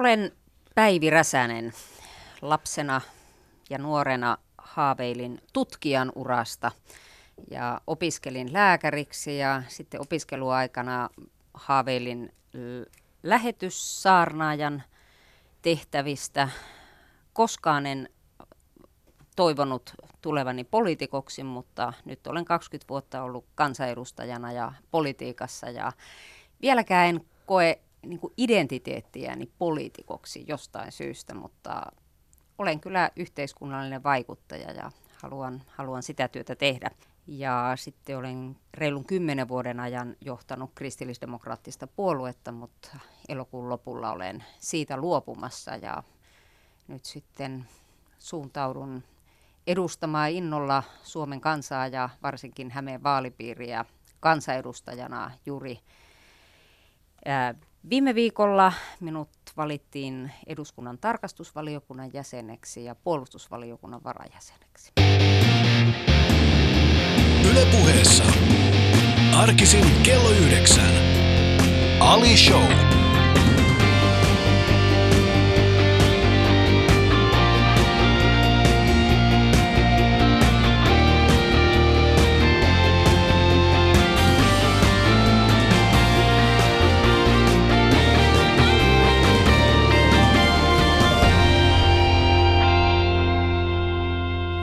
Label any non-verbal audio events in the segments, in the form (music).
Olen Päivi Räsänen. Lapsena ja nuorena haaveilin tutkijan urasta ja opiskelin lääkäriksi ja sitten opiskeluaikana haaveilin lähetyssaarnaajan tehtävistä. Koskaan en toivonut tulevani poliitikoksi, mutta nyt olen 20 vuotta ollut kansanedustajana ja politiikassa ja vieläkään en koe niin kuin identiteettiäni poliitikoksi jostain syystä, mutta olen kyllä yhteiskunnallinen vaikuttaja ja haluan, haluan sitä työtä tehdä. Ja sitten olen reilun kymmenen vuoden ajan johtanut kristillisdemokraattista puoluetta, mutta elokuun lopulla olen siitä luopumassa ja nyt sitten suuntaudun edustamaan innolla Suomen kansaa ja varsinkin Hämeen vaalipiiriä kansanedustajana juuri Viime viikolla minut valittiin eduskunnan tarkastusvaliokunnan jäseneksi ja puolustusvaliokunnan varajäseneksi. Ylepuheessa arkisin kello yhdeksän. Ali Show.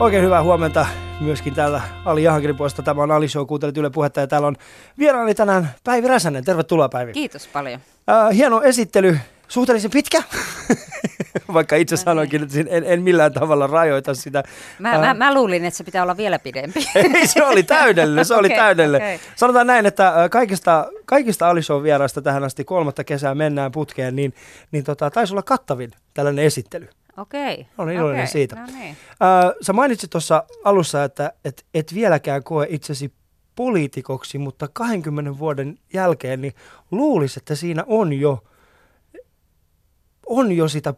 Oikein hyvää huomenta myöskin täällä Ali Jahankirin puolesta. Tämä on Ali Show, kuuntelit Yle Puhetta ja täällä on vieraani tänään Päivi Räsänen. Tervetuloa Päivi. Kiitos paljon. Äh, hieno esittely, suhteellisen pitkä, (laughs) vaikka itse sanoinkin, että en, en millään tavalla rajoita sitä. Mä, äh, mä, mä luulin, että se pitää olla vielä pidempi. (laughs) Ei, se oli täydellinen, se oli okay, täydellinen. Okay. Sanotaan näin, että kaikista, kaikista Ali Show vieraista tähän asti kolmatta kesää mennään putkeen, niin, niin tota, taisi olla kattavin tällainen esittely. Okei. Olen iloinen Okei. siitä. No niin. Äh, sä mainitsit tuossa alussa, että et, et vieläkään koe itsesi poliitikoksi, mutta 20 vuoden jälkeen niin luulisi, että siinä on jo, on jo sitä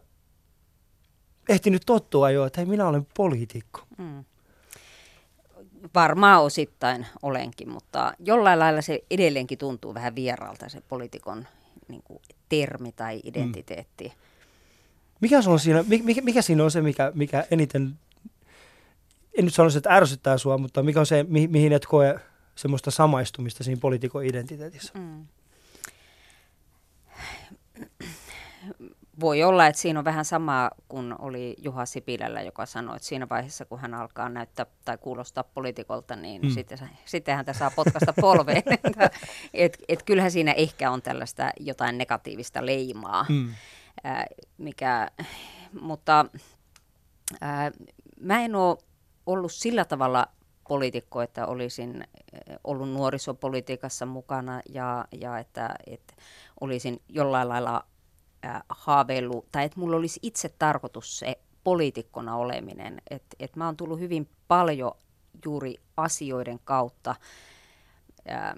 ehtinyt tottua jo, että hei, minä olen poliitikko. Mm. Varmaan osittain olenkin, mutta jollain lailla se edelleenkin tuntuu vähän vieraalta se poliitikon niin kuin, termi tai identiteetti. Mm. Mikä, on siinä, mikä, mikä siinä on se, mikä, mikä eniten, en nyt sanoisi, että ärsyttää sua, mutta mikä on se, mi, mihin et koe semmoista samaistumista siinä poliitikon identiteetissä? Mm. Voi olla, että siinä on vähän sama kuin oli Juha Sipilällä, joka sanoi, että siinä vaiheessa, kun hän alkaa näyttää tai kuulostaa poliitikolta, niin mm. sitten, sitten häntä saa potkasta polveen. (laughs) et, et kyllähän siinä ehkä on tällaista jotain negatiivista leimaa. Mm mikä, mutta mä en ole ollut sillä tavalla poliitikko, että olisin ollut nuorisopolitiikassa mukana ja, ja että, että olisin jollain lailla haaveillut, tai että mulla olisi itse tarkoitus se poliitikkona oleminen. Että et mä oon tullut hyvin paljon juuri asioiden kautta ää,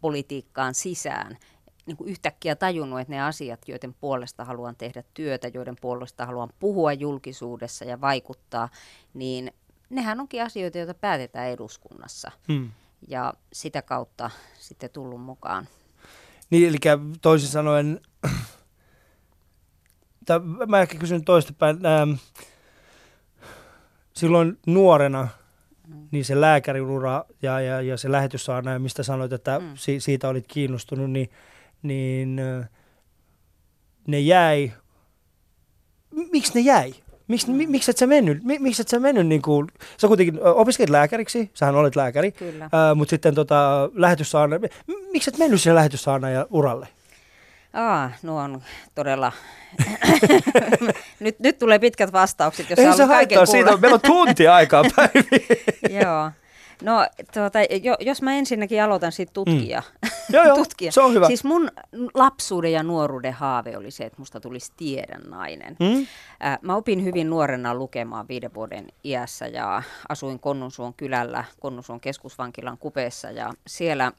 politiikkaan sisään niin kuin yhtäkkiä tajunnut, että ne asiat, joiden puolesta haluan tehdä työtä, joiden puolesta haluan puhua julkisuudessa ja vaikuttaa, niin nehän onkin asioita, joita päätetään eduskunnassa. Hmm. Ja sitä kautta sitten tullut mukaan. Niin, eli toisin sanoen, (clears throat) mä ehkä kysyn toistepäin, ähm, silloin nuorena, mm. niin se lääkäriura ja, ja, ja se lähetyssaarna, mistä sanoit, että mm. si, siitä olit kiinnostunut, niin niin ne jäi. Miksi ne jäi? Miksi, mm. miksi et sä mennyt, miksi et sä mennyt niin kuin, sä kuitenkin opiskelit lääkäriksi, sähän olet lääkäri, Kyllä. Ää, mutta sitten tota, lähetyssaarna, miksi et mennyt sinne lähetyssaarna ja uralle? Aa, nuo on todella... (laughs) nyt, nyt tulee pitkät vastaukset, jos Ei se haittaa, siitä on, meillä on tunti aikaa päiviä. (laughs) Joo. No, tuota, jo, jos mä ensinnäkin aloitan siitä tutkija. Mm. (laughs) joo, joo, tutkija. se on hyvä. Siis mun lapsuuden ja nuoruuden haave oli se, että musta tulisi tiedonnainen. Mm? Äh, mä opin hyvin nuorena lukemaan viiden vuoden iässä ja asuin Konnunsuon kylällä, Konnunsuon keskusvankilan kupeessa ja siellä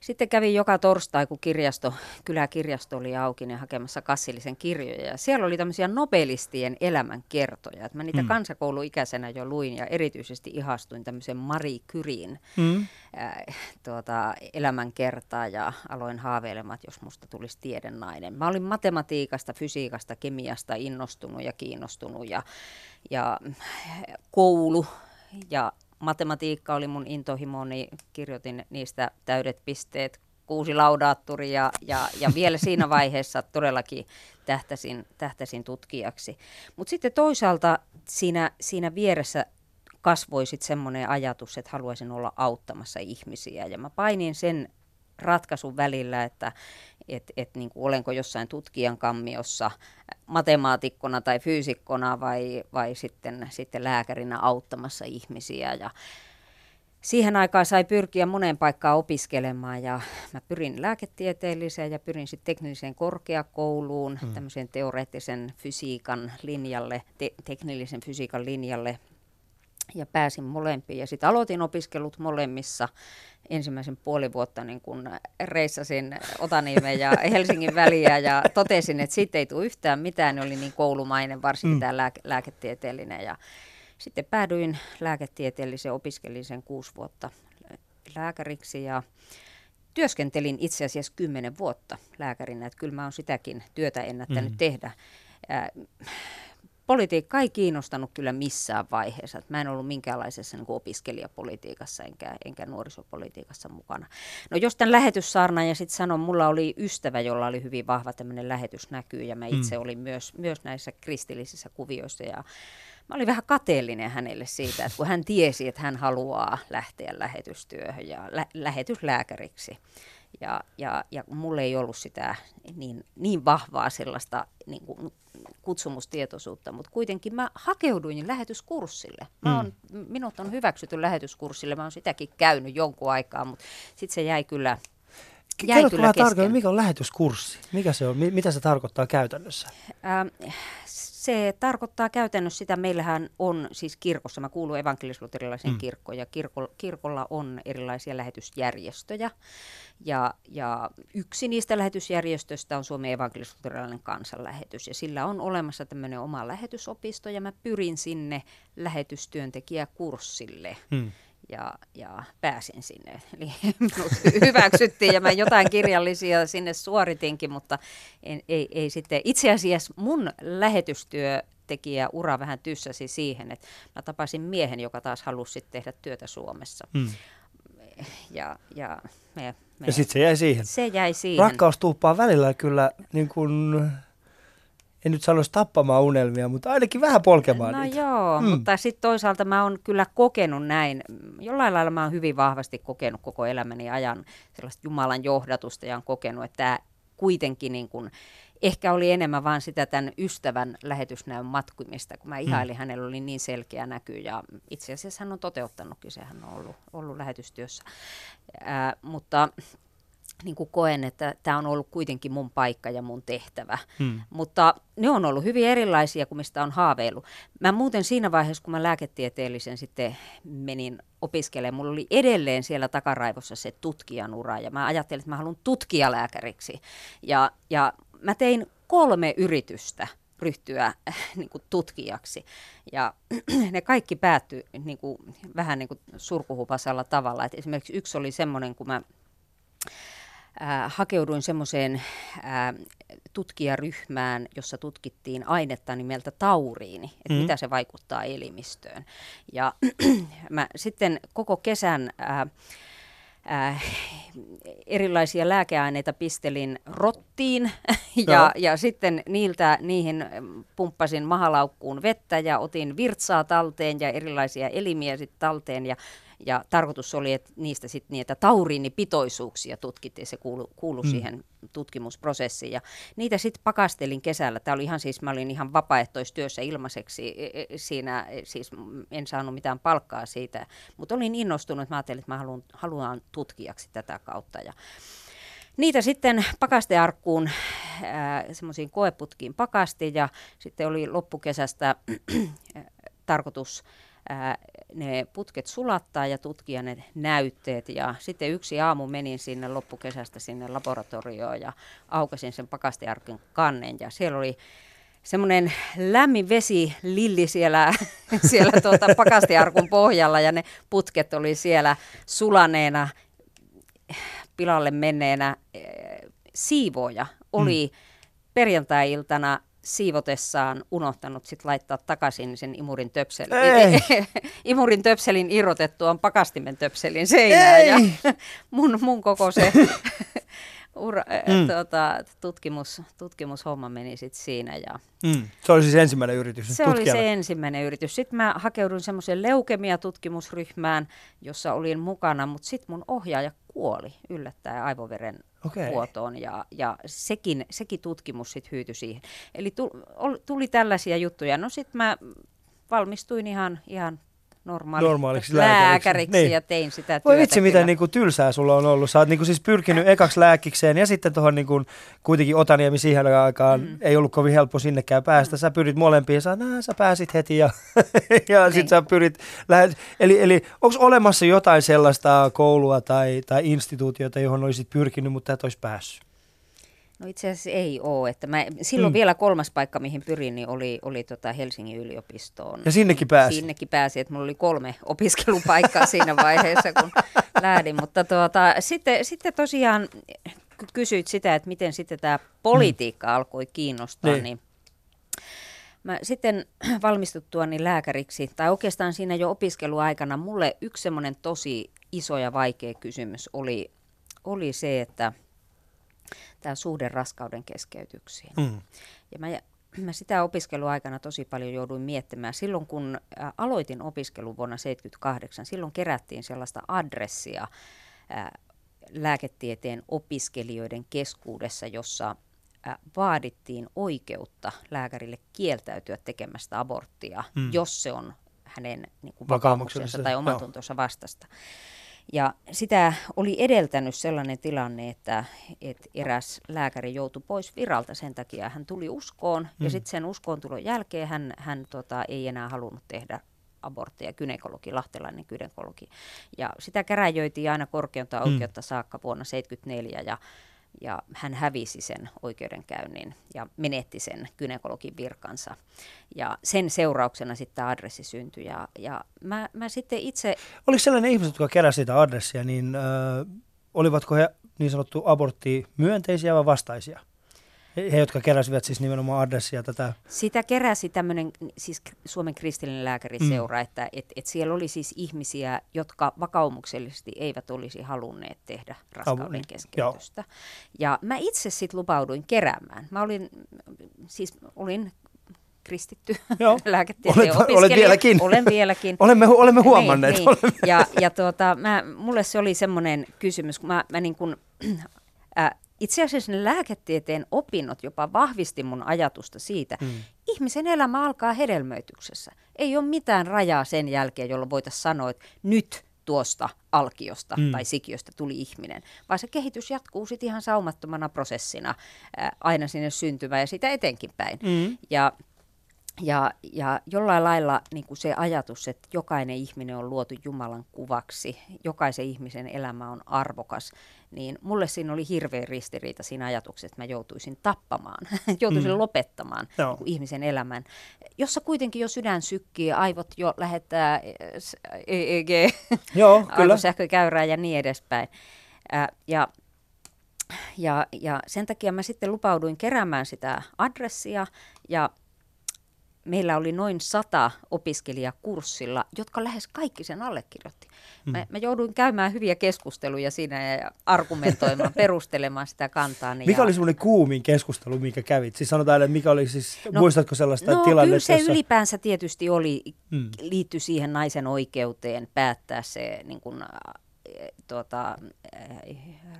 sitten kävin joka torstai, kun kirjasto, kyläkirjasto oli auki niin hakemassa kassillisen kirjoja. Ja siellä oli tämmöisiä nobelistien elämänkertoja. Että mä niitä mm. kansakouluikäisenä jo luin ja erityisesti ihastuin tämmöisen Marie Curien mm. äh, tuota, elämänkertaa ja aloin haaveilemaan, että jos musta tulisi tiedennainen. Mä olin matematiikasta, fysiikasta, kemiasta innostunut ja kiinnostunut ja, ja koulu ja matematiikka oli mun intohimo, niin kirjoitin niistä täydet pisteet, kuusi laudaatturia ja, ja vielä siinä (laughs) vaiheessa todellakin tähtäsin, tähtäsin tutkijaksi. Mutta sitten toisaalta siinä, siinä vieressä kasvoi sitten semmoinen ajatus, että haluaisin olla auttamassa ihmisiä ja mä painin sen ratkaisun välillä, että et, et niin kuin olenko jossain tutkijan kammiossa matemaatikkona tai fyysikkona vai, vai sitten, sitten lääkärinä auttamassa ihmisiä. Ja siihen aikaan sai pyrkiä moneen paikkaan opiskelemaan ja mä pyrin lääketieteelliseen ja pyrin sitten tekniseen korkeakouluun, hmm. tämmöisen teoreettisen fysiikan linjalle, te- teknillisen fysiikan linjalle ja pääsin molempiin. Ja sitten aloitin opiskelut molemmissa ensimmäisen puoli vuotta niin kun reissasin Otaniemen ja (laughs) Helsingin väliä ja totesin, että siitä ei tule yhtään mitään. Ne oli niin koulumainen, varsinkin mm. tämä lääke- lääketieteellinen. Ja sitten päädyin lääketieteelliseen, opiskelin sen kuusi vuotta lääkäriksi ja työskentelin itse asiassa kymmenen vuotta lääkärinä. Että kyllä mä oon sitäkin työtä ennättänyt mm. tehdä politiikka ei kiinnostanut kyllä missään vaiheessa. Mä en ollut minkäänlaisessa niin opiskelijapolitiikassa enkä, enkä nuorisopolitiikassa mukana. No jos tämän lähetyssaarna ja sitten sanon, mulla oli ystävä, jolla oli hyvin vahva tämmöinen lähetysnäky ja mä mm. itse mm. olin myös, myös näissä kristillisissä kuvioissa ja mä olin vähän kateellinen hänelle siitä, että kun hän tiesi, että hän haluaa lähteä lähetystyöhön ja lä- lähetyslääkäriksi. Ja, ja, ja mulla ei ollut sitä niin, niin vahvaa sellaista niin kuin kutsumustietoisuutta, mutta kuitenkin mä hakeuduin lähetyskurssille. Mä on, mm. Minut on hyväksytty lähetyskurssille, mä oon sitäkin käynyt jonkun aikaa, mutta sitten se jäi kyllä jäi Kerrotko kyllä tarkemmin, mikä on lähetyskurssi? Mikä se on? Mitä se tarkoittaa käytännössä? Ähm, se tarkoittaa käytännössä sitä, meillähän on siis kirkossa, mä kuulun evankelisluterilaisen mm. kirkkoon ja kirko, kirkolla on erilaisia lähetysjärjestöjä. Ja, ja yksi niistä lähetysjärjestöistä on Suomen evankelisluterilainen kansanlähetys ja sillä on olemassa tämmöinen oma lähetysopisto ja mä pyrin sinne lähetystyöntekijäkurssille. Mm ja, ja pääsin sinne. (laughs) Eli minut hyväksyttiin ja mä jotain kirjallisia sinne suoritinkin, mutta en, ei, ei sitten. Itse asiassa mun lähetystyö tekijä ura vähän tyssäsi siihen, että mä tapasin miehen, joka taas halusi tehdä työtä Suomessa. Mm. Ja, ja, me, me, ja sitten se jäi siihen. Se jäi siihen. Rakkaus tuuppaa välillä kyllä niin kuin en nyt sanoisi tappamaan unelmia, mutta ainakin vähän polkemaan No niitä. joo, mm. mutta sitten toisaalta mä oon kyllä kokenut näin. Jollain lailla mä oon hyvin vahvasti kokenut koko elämäni ajan sellaista Jumalan johdatusta ja on kokenut, että tämä kuitenkin niin kuin, ehkä oli enemmän vaan sitä tämän ystävän lähetysnäön matkimista, kun mä mm. ihailin, mm. hänellä oli niin selkeä näky ja itse asiassa hän on toteuttanutkin, sehän on ollut, ollut lähetystyössä. Ää, mutta niin kuin koen, että tämä on ollut kuitenkin mun paikka ja mun tehtävä. Hmm. Mutta ne on ollut hyvin erilaisia kuin mistä on haaveillut. Mä muuten siinä vaiheessa, kun mä lääketieteellisen sitten menin opiskelemaan, mulla oli edelleen siellä takaraivossa se tutkijan ura. Ja mä ajattelin, että mä haluan tutkijalääkäriksi. Ja, ja mä tein kolme yritystä ryhtyä äh, niin kuin tutkijaksi. Ja (clears throat) ne kaikki päättyi niin kuin, vähän niin kuin surkuhupasalla tavalla. Et esimerkiksi yksi oli semmoinen, kun mä äh, hakeuduin semmoiseen äh, tutkijaryhmään, jossa tutkittiin ainetta nimeltä tauriini, että mm. mitä se vaikuttaa elimistöön. Ja (clears throat) mä sitten koko kesän äh, äh, erilaisia lääkeaineita pistelin rottiin (laughs) ja, ja sitten niiltä, niihin pumppasin mahalaukkuun vettä ja otin virtsaa talteen ja erilaisia elimiä sitten talteen ja ja tarkoitus oli, että niistä sitten niitä tauriinipitoisuuksia tutkittiin, se kuulu, kuulu mm. siihen tutkimusprosessiin. Ja niitä sitten pakastelin kesällä. Tämä oli ihan siis, mä olin ihan vapaaehtoistyössä ilmaiseksi e, e, siinä, e, siis en saanut mitään palkkaa siitä, mutta olin innostunut, että mä ajattelin, että mä haluan, haluan tutkijaksi tätä kautta. Ja niitä sitten pakastearkkuun semmoisiin koeputkiin pakasti ja sitten oli loppukesästä tarkoitus ää, ne putket sulattaa ja tutkia ne näytteet. Ja sitten yksi aamu menin sinne loppukesästä sinne laboratorioon ja aukasin sen pakastiarkin kannen ja siellä oli semmoinen lämmin vesi lilli siellä, (laughs) siellä tuota pakastiarkun pohjalla ja ne putket oli siellä sulaneena pilalle menneenä siivoja oli mm. perjantai-iltana siivotessaan unohtanut sit laittaa takaisin sen imurin töpselin, (laughs) imurin töpselin irrotettuaan pakastimen töpselin seinään. Ei. Ja (laughs) mun, mun koko se (laughs) ura, mm. tuota, tutkimus, tutkimushomma meni sitten siinä. Ja mm. Se oli siis ensimmäinen yritys Se oli se ensimmäinen yritys. Sitten mä hakeudun semmoiseen leukemia-tutkimusryhmään, jossa olin mukana, mutta sitten mun ohjaaja kuoli yllättäen aivoveren okay. vuotoon ja, ja sekin, sekin tutkimus sitten hyytyi siihen. Eli tuli tällaisia juttuja. No sitten mä valmistuin ihan, ihan normaali, normaaliksi lääkäriksi, lääkäriksi niin. ja tein sitä työtä. Voi vitsi, miten niinku tylsää sulla on ollut. Sä oot niinku siis pyrkinyt ekaksi lääkikseen ja sitten tuohon niinku, kuitenkin Otaniemi siihen aikaan mm. ei ollut kovin helppo sinnekään päästä. Mm. Sä pyrit molempiin ja sä, nah, sä pääsit heti ja, (laughs) ja niin. sitten sä pyrit lähet. Eli, eli onko olemassa jotain sellaista koulua tai, tai instituutiota, johon olisit pyrkinyt, mutta et olisi päässyt? No itse asiassa ei ole. Että mä, silloin mm. vielä kolmas paikka, mihin pyrin, niin oli, oli tota Helsingin yliopistoon. Ja sinnekin pääsi? Sinnekin pääsi, että mulla oli kolme opiskelupaikkaa (laughs) siinä vaiheessa, kun lähdin. Mutta tuota, sitten, sitten tosiaan kysyit sitä, että miten sitten tämä politiikka mm. alkoi kiinnostaa, niin, niin Mä sitten (clears throat) valmistuttuani lääkäriksi, tai oikeastaan siinä jo opiskeluaikana, mulle yksi semmoinen tosi iso ja vaikea kysymys oli, oli se, että – tämä suhde raskauden keskeytyksiin. Mm. Ja mä, (clears throat) mä sitä opiskeluaikana tosi paljon jouduin miettimään. Silloin kun aloitin opiskelun vuonna 1978, silloin kerättiin sellaista adressia ä, lääketieteen opiskelijoiden keskuudessa, jossa vaadittiin oikeutta lääkärille kieltäytyä tekemästä aborttia, mm. jos se on hänen niin kuin, vakaumuksensa tai omatuntonsa vastasta. Ja sitä oli edeltänyt sellainen tilanne, että, että eräs lääkäri joutui pois viralta sen takia. Hän tuli uskoon mm. ja sitten sen uskoon tulon jälkeen hän, hän tota, ei enää halunnut tehdä abortteja, kynekologi, lahtelainen kynekologi. Ja sitä käräjöitiin aina korkeinta mm. oikeutta saakka vuonna 1974 ja ja hän hävisi sen oikeudenkäynnin ja menetti sen gynekologin virkansa. Ja sen seurauksena sitten tämä adressi syntyi. Ja, ja mä, mä sitten itse... Oliko sellainen ihmiset, jotka keräsivät sitä adressia, niin äh, olivatko he niin sanottu abortti myönteisiä vai vastaisia? He, jotka keräsivät siis nimenomaan adressia tätä. Sitä keräsi tämmöinen siis Suomen kristillinen lääkäriseura, mm. että et, et siellä oli siis ihmisiä, jotka vakaumuksellisesti eivät olisi halunneet tehdä raskauden niin, keskeytystä. Ja mä itse sitten lupauduin keräämään. Mä olin, siis olin kristitty (laughs) Joo. (laughs) lääketieteen olet. Olet vieläkin. (laughs) Olen vieläkin. olemme, olemme huomanneet. Niin, niin. Ja, ja tuota, mä, mulle se oli semmoinen kysymys, kun mä, mä niin kun, (clears throat) äh, itse asiassa ne lääketieteen opinnot jopa vahvisti mun ajatusta siitä, mm. ihmisen elämä alkaa hedelmöityksessä. Ei ole mitään rajaa sen jälkeen, jolloin voitaisiin sanoa, että nyt tuosta alkiosta mm. tai sikiöstä tuli ihminen, vaan se kehitys jatkuu sitten ihan saumattomana prosessina ää, aina sinne syntymään ja sitä etenkin päin. Mm. Ja ja, ja jollain lailla niin kuin se ajatus, että jokainen ihminen on luotu Jumalan kuvaksi, jokaisen ihmisen elämä on arvokas, niin mulle siinä oli hirveä ristiriita siinä ajatuksessa, että mä joutuisin tappamaan, (laughs) joutuisin mm. lopettamaan niin kuin ihmisen elämän, jossa kuitenkin jo sydän sykkii, aivot jo lähettää EEG, (laughs) Joo, kyllä. sähkökäyrää ja niin edespäin. Ää, ja ja, ja sen takia mä sitten lupauduin keräämään sitä adressia ja meillä oli noin sata opiskelijakurssilla, jotka lähes kaikki sen allekirjoitti. Mm. Mä, mä jouduin käymään hyviä keskusteluja siinä ja argumentoimaan, (laughs) perustelemaan sitä kantaa. Mikä ja... oli semmoinen kuumin keskustelu, mikä kävit? Siis sanotaan, että mikä oli siis, no, muistatko sellaista no, tilannetta? Kyllä se jossa... ylipäänsä tietysti oli, mm. liittyi siihen naisen oikeuteen päättää se niin kuin, tuota,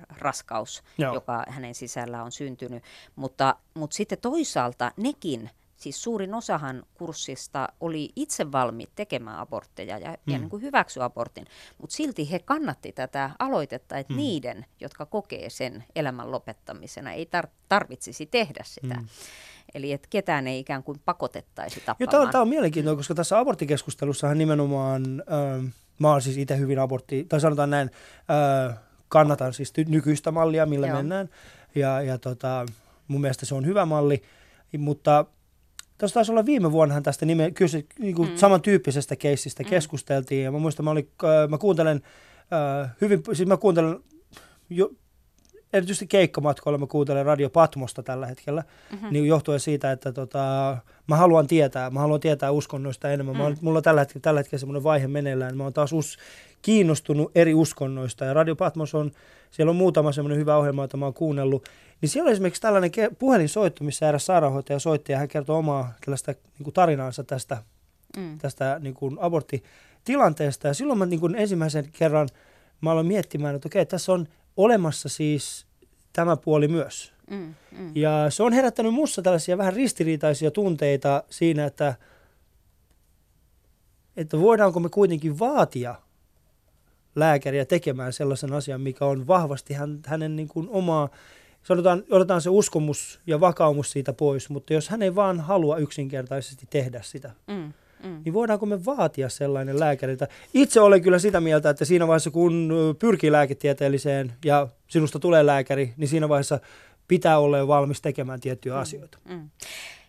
raskaus, Joo. joka hänen sisällä on syntynyt. Mutta, mutta sitten toisaalta nekin siis suurin osahan kurssista oli itse valmiit tekemään abortteja ja, mm. ja niin kuin hyväksy abortin, mutta silti he kannatti tätä aloitetta, että mm. niiden, jotka kokee sen elämän lopettamisena, ei tar- tarvitsisi tehdä sitä. Mm. Eli että ketään ei ikään kuin pakotettaisi tappamaan. Joo, tämä on, on mielenkiintoista, koska tässä aborttikeskustelussahan nimenomaan, äh, mä oon siis itse hyvin abortti, tai sanotaan näin, äh, kannatan siis nykyistä mallia, millä Joo. mennään. Ja, ja tota, mun mielestä se on hyvä malli, mutta Tuossa taisi olla viime vuonnahan tästä nime, kyllä se, niin kuin mm. samantyyppisestä keissistä mm. keskusteltiin. Ja mä muistan, mä, olin, äh, mä kuuntelen äh, hyvin, siis mä kuuntelen jo, erityisesti keikkamatkoilla mä kuuntelen Radio Patmosta tällä hetkellä, mm-hmm. niin johtuen siitä, että tota, mä haluan tietää, mä haluan tietää uskonnoista enemmän. Mm. Mä, mulla on tällä hetkellä, tällä hetkellä semmoinen vaihe meneillään, mä oon taas us, kiinnostunut eri uskonnoista ja Radio Patmos on, siellä on muutama semmoinen hyvä ohjelma, jota mä oon kuunnellut, niin siellä on esimerkiksi tällainen puhelinsoitto, missä eräs sairaanhoitaja soitti ja hän kertoo omaa tällaista niin kuin tarinaansa tästä, mm. tästä niin kuin aborttitilanteesta ja silloin mä niin kuin ensimmäisen kerran mä aloin miettimään, että okei, tässä on olemassa siis tämä puoli myös. Mm, mm. Ja se on herättänyt minussa tällaisia vähän ristiriitaisia tunteita siinä, että, että voidaanko me kuitenkin vaatia lääkäriä tekemään sellaisen asian, mikä on vahvasti hän, hänen niin kuin omaa, sanotaan, otetaan se uskomus ja vakaumus siitä pois, mutta jos hän ei vaan halua yksinkertaisesti tehdä sitä, mm mm. niin voidaanko me vaatia sellainen lääkäriltä? Itse olen kyllä sitä mieltä, että siinä vaiheessa kun pyrkii lääketieteelliseen ja sinusta tulee lääkäri, niin siinä vaiheessa pitää olla jo valmis tekemään tiettyjä mm. asioita. Mm.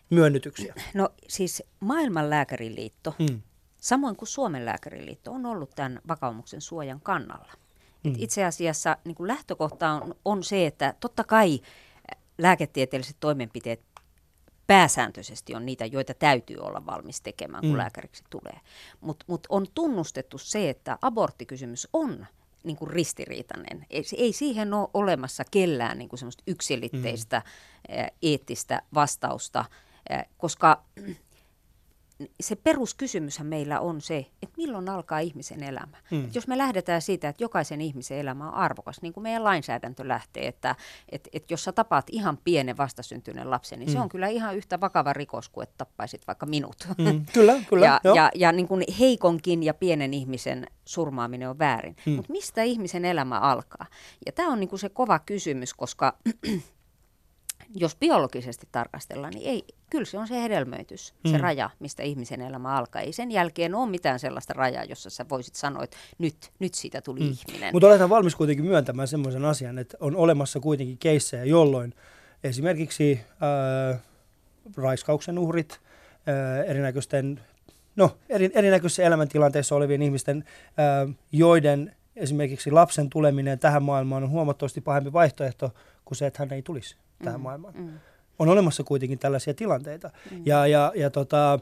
Myönnytyksiä. No siis maailman lääkäriliitto, mm. samoin kuin Suomen lääkäriliitto, on ollut tämän vakaumuksen suojan kannalla. Mm. Itse asiassa niin kuin lähtökohta on, on se, että totta kai lääketieteelliset toimenpiteet pääsääntöisesti on niitä, joita täytyy olla valmis tekemään, kun mm. lääkäriksi tulee. Mutta mut on tunnustettu se, että aborttikysymys on niin kuin ristiriitainen. Ei, ei siihen ole olemassa kellään niin kuin semmoista yksilitteistä mm. eettistä vastausta, koska se peruskysymyshän meillä on se, että milloin alkaa ihmisen elämä. Mm. Et jos me lähdetään siitä, että jokaisen ihmisen elämä on arvokas, niin kuin meidän lainsäädäntö lähtee, että et, et jos sä tapaat ihan pienen vastasyntyneen lapsen, niin mm. se on kyllä ihan yhtä vakava rikos kuin että tappaisit vaikka minut. Mm. Kyllä, kyllä. ja, ja, ja niin kuin heikonkin ja pienen ihmisen surmaaminen on väärin. Mm. Mutta mistä ihmisen elämä alkaa? Ja tämä on niin kuin se kova kysymys, koska jos biologisesti tarkastellaan, niin ei, kyllä se on se hedelmöitys, mm. se raja, mistä ihmisen elämä alkaa. Ei sen jälkeen ole mitään sellaista rajaa, jossa sä voisit sanoa, että nyt, nyt siitä tuli mm. ihminen. Mutta oletan valmis kuitenkin myöntämään semmoisen asian, että on olemassa kuitenkin keissejä, jolloin esimerkiksi äh, raiskauksen uhrit, äh, erinäköisten, no, eri, erinäköisissä elämäntilanteissa olevien ihmisten, äh, joiden esimerkiksi lapsen tuleminen tähän maailmaan on huomattavasti pahempi vaihtoehto kuin se, että hän ei tulisi tähän mm, maailmaan. Mm. On olemassa kuitenkin tällaisia tilanteita. Mm. Ja, ja, ja tota,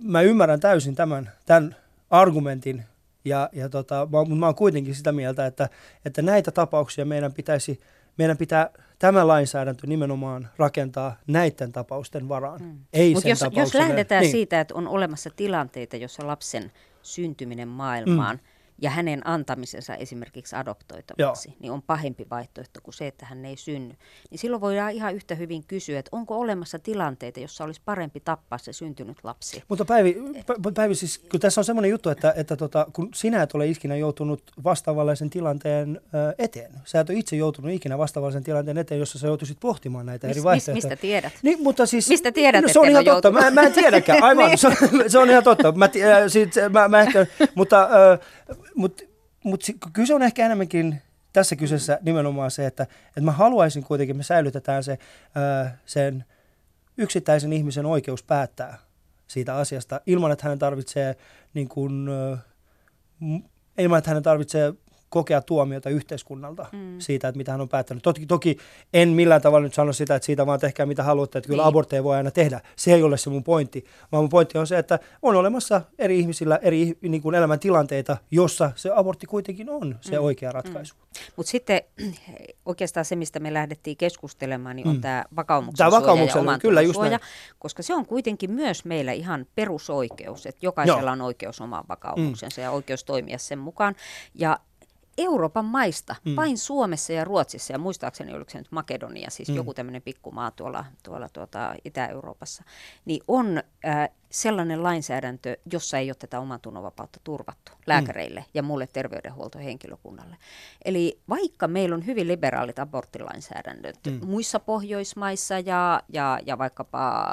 mä ymmärrän täysin tämän, tämän argumentin, ja, ja tota, mä, mä oon kuitenkin sitä mieltä, että, että näitä tapauksia meidän pitäisi, meidän pitää tämä lainsäädäntö nimenomaan rakentaa näiden tapausten varaan. Mm. Ei Mut jos, jos lähdetään niin. siitä, että on olemassa tilanteita, jossa lapsen syntyminen maailmaan mm ja hänen antamisensa esimerkiksi adoptoitavaksi, Joo. niin on pahempi vaihtoehto kuin se, että hän ei synny. Niin silloin voidaan ihan yhtä hyvin kysyä, että onko olemassa tilanteita, jossa olisi parempi tappaa se syntynyt lapsi. Mutta Päivi, Päivi siis, kun tässä on semmoinen juttu, että, että tota, kun sinä et ole ikinä joutunut vastaavanlaisen tilanteen eteen, sä et ole itse joutunut ikinä vastaavanlaisen tilanteen eteen, jossa sä joutuisit pohtimaan näitä mis, eri vaihtoehtoja. Mis, mistä tiedät? Niin, mutta siis, mistä tiedät, no, se on ihan totta, mä, mä en tiedäkään, aivan, (laughs) niin. se, on, se on ihan totta, mä, äh, sit, mä, mä ehkä, mutta... Äh, mutta mut kyse on ehkä enemmänkin tässä kyseessä nimenomaan se, että, että mä haluaisin kuitenkin, me säilytetään se, ää, sen yksittäisen ihmisen oikeus päättää siitä asiasta ilman, että hänen tarvitsee niin kuin, ilman, että hänen tarvitsee kokea tuomiota yhteiskunnalta mm. siitä, että mitä hän on päättänyt. Toki, toki en millään tavalla nyt sano sitä, että siitä vaan tehkää mitä haluatte, että kyllä niin. abortteja voi aina tehdä. Se ei ole se mun pointti, vaan mun pointti on se, että on olemassa eri ihmisillä eri niin kuin elämäntilanteita, jossa se abortti kuitenkin on se mm. oikea ratkaisu. Mm. Mutta sitten (clears throat) oikeastaan se, mistä me lähdettiin keskustelemaan, niin on mm. tämä vakaumuksen tämä vakaumuksen, suoja ja kyllä, just suoja, koska se on kuitenkin myös meillä ihan perusoikeus, että jokaisella Joo. on oikeus omaan vakaumuksensa mm. ja oikeus toimia sen mukaan. Ja Euroopan maista, mm. vain Suomessa ja Ruotsissa, ja muistaakseni oliko se nyt Makedonia, siis mm. joku tämmöinen pikkumaa tuolla, tuolla tuota Itä-Euroopassa, niin on äh, sellainen lainsäädäntö, jossa ei ole tätä oman tunnonvapautta turvattu lääkäreille mm. ja muulle terveydenhuoltohenkilökunnalle. Eli vaikka meillä on hyvin liberaalit aborttilainsäädännöt mm. muissa Pohjoismaissa ja, ja, ja vaikkapa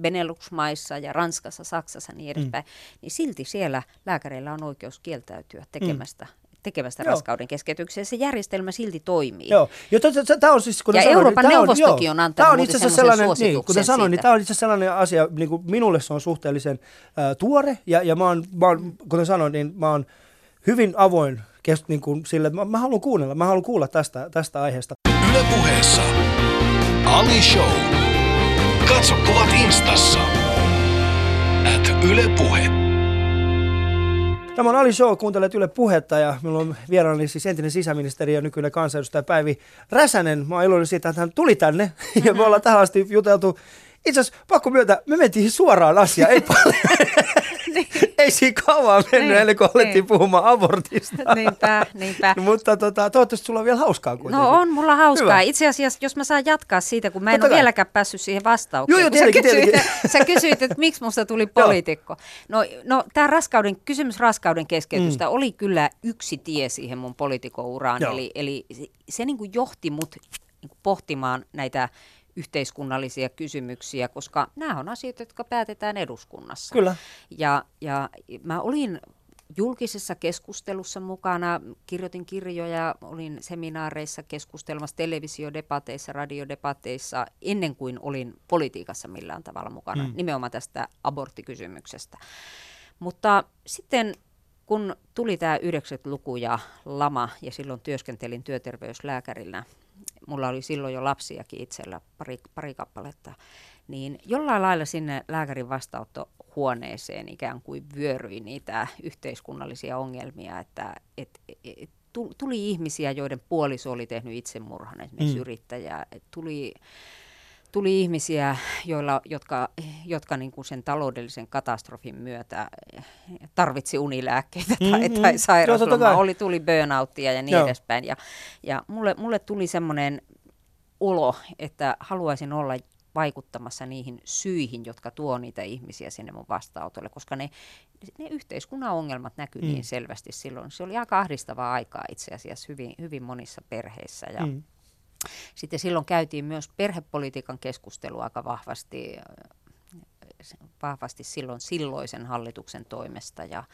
Benelux-maissa ja Ranskassa, Saksassa niin edespäin, mm. niin silti siellä lääkäreillä on oikeus kieltäytyä tekemästä mm tekemästä joo. raskauden keskeytyksiä. Se järjestelmä silti toimii. Joo. Jo, tämä on siis, ja sanoin, Euroopan niin, neuvostokin on, on antanut on itse sellainen, niin, kuten sanoin, niin tämä on itse sellainen asia, niin kuin minulle se on suhteellisen äh, tuore, ja, ja mä oon, mä oon, kuten sanoin, niin mä oon hyvin avoin kes, niin kuin sille, mä, mä haluan kuunnella, mä haluan kuulla tästä, tästä aiheesta. Yle puheessa Ali Show. Katso kuvat instassa. At Yle Puhe. Tämä on Ali Show, kuuntelet Yle Puhetta ja minulla on vieraani siis entinen sisäministeri ja nykyinen kansanedustaja Päivi Räsänen. Mä oon iloinen siitä, että hän tuli tänne (laughs) ja me ollaan tähän asti juteltu. Itse asiassa pakko myöntää, me mentiin suoraan asiaan, ei paljon. (laughs) (laughs) niin. Ei siinä kauan mennyt niin, ennen kuin alettiin niin. puhumaan abortista. (laughs) Niinpä, niinpä. Mutta tota, toivottavasti sulla on vielä hauskaa kuitenkin. No on mulla hauskaa. Hyvä. Itse asiassa, jos mä saan jatkaa siitä, kun mä en Totta ole kai. vieläkään päässyt siihen vastaukseen. Joo, joo, tietenkin, sä, kysyit, tietenkin. (laughs) sä kysyit, että miksi musta tuli poliitikko. No, no tämä raskauden, kysymys raskauden keskeytystä mm. oli kyllä yksi tie siihen mun poliitikouraan. Eli, eli se, se niin kuin johti mut niin kuin pohtimaan näitä yhteiskunnallisia kysymyksiä, koska nämä on asioita, jotka päätetään eduskunnassa. Kyllä. Ja, ja mä olin julkisessa keskustelussa mukana, kirjoitin kirjoja, olin seminaareissa keskustelmassa, televisiodepateissa, radiodepateissa, ennen kuin olin politiikassa millään tavalla mukana, mm. nimenomaan tästä aborttikysymyksestä. Mutta sitten kun tuli tämä 90-luku ja lama, ja silloin työskentelin työterveyslääkärinä mulla oli silloin jo lapsiakin itsellä pari, pari kappaletta, niin jollain lailla sinne lääkärin vastaanottohuoneeseen ikään kuin vyöryi niitä yhteiskunnallisia ongelmia, että et, et, tuli ihmisiä, joiden puoliso oli tehnyt itsemurhan, esimerkiksi mm. yrittäjä, tuli tuli ihmisiä, joilla, jotka, jotka niin kuin sen taloudellisen katastrofin myötä tarvitsi unilääkkeitä tai, mm-hmm. tai sairauslomaa, oli, tuli burnouttia ja niin Joo. edespäin. Ja, ja mulle, mulle tuli semmoinen olo, että haluaisin olla vaikuttamassa niihin syihin, jotka tuo niitä ihmisiä sinne mun vastaanotolle, koska ne, ne yhteiskunnan ongelmat näkyy niin mm. niin selvästi silloin. Se oli aika ahdistavaa aikaa itse asiassa hyvin, hyvin monissa perheissä. Ja, mm. Sitten silloin käytiin myös perhepolitiikan keskustelua aika vahvasti, vahvasti silloin silloisen hallituksen toimesta ja,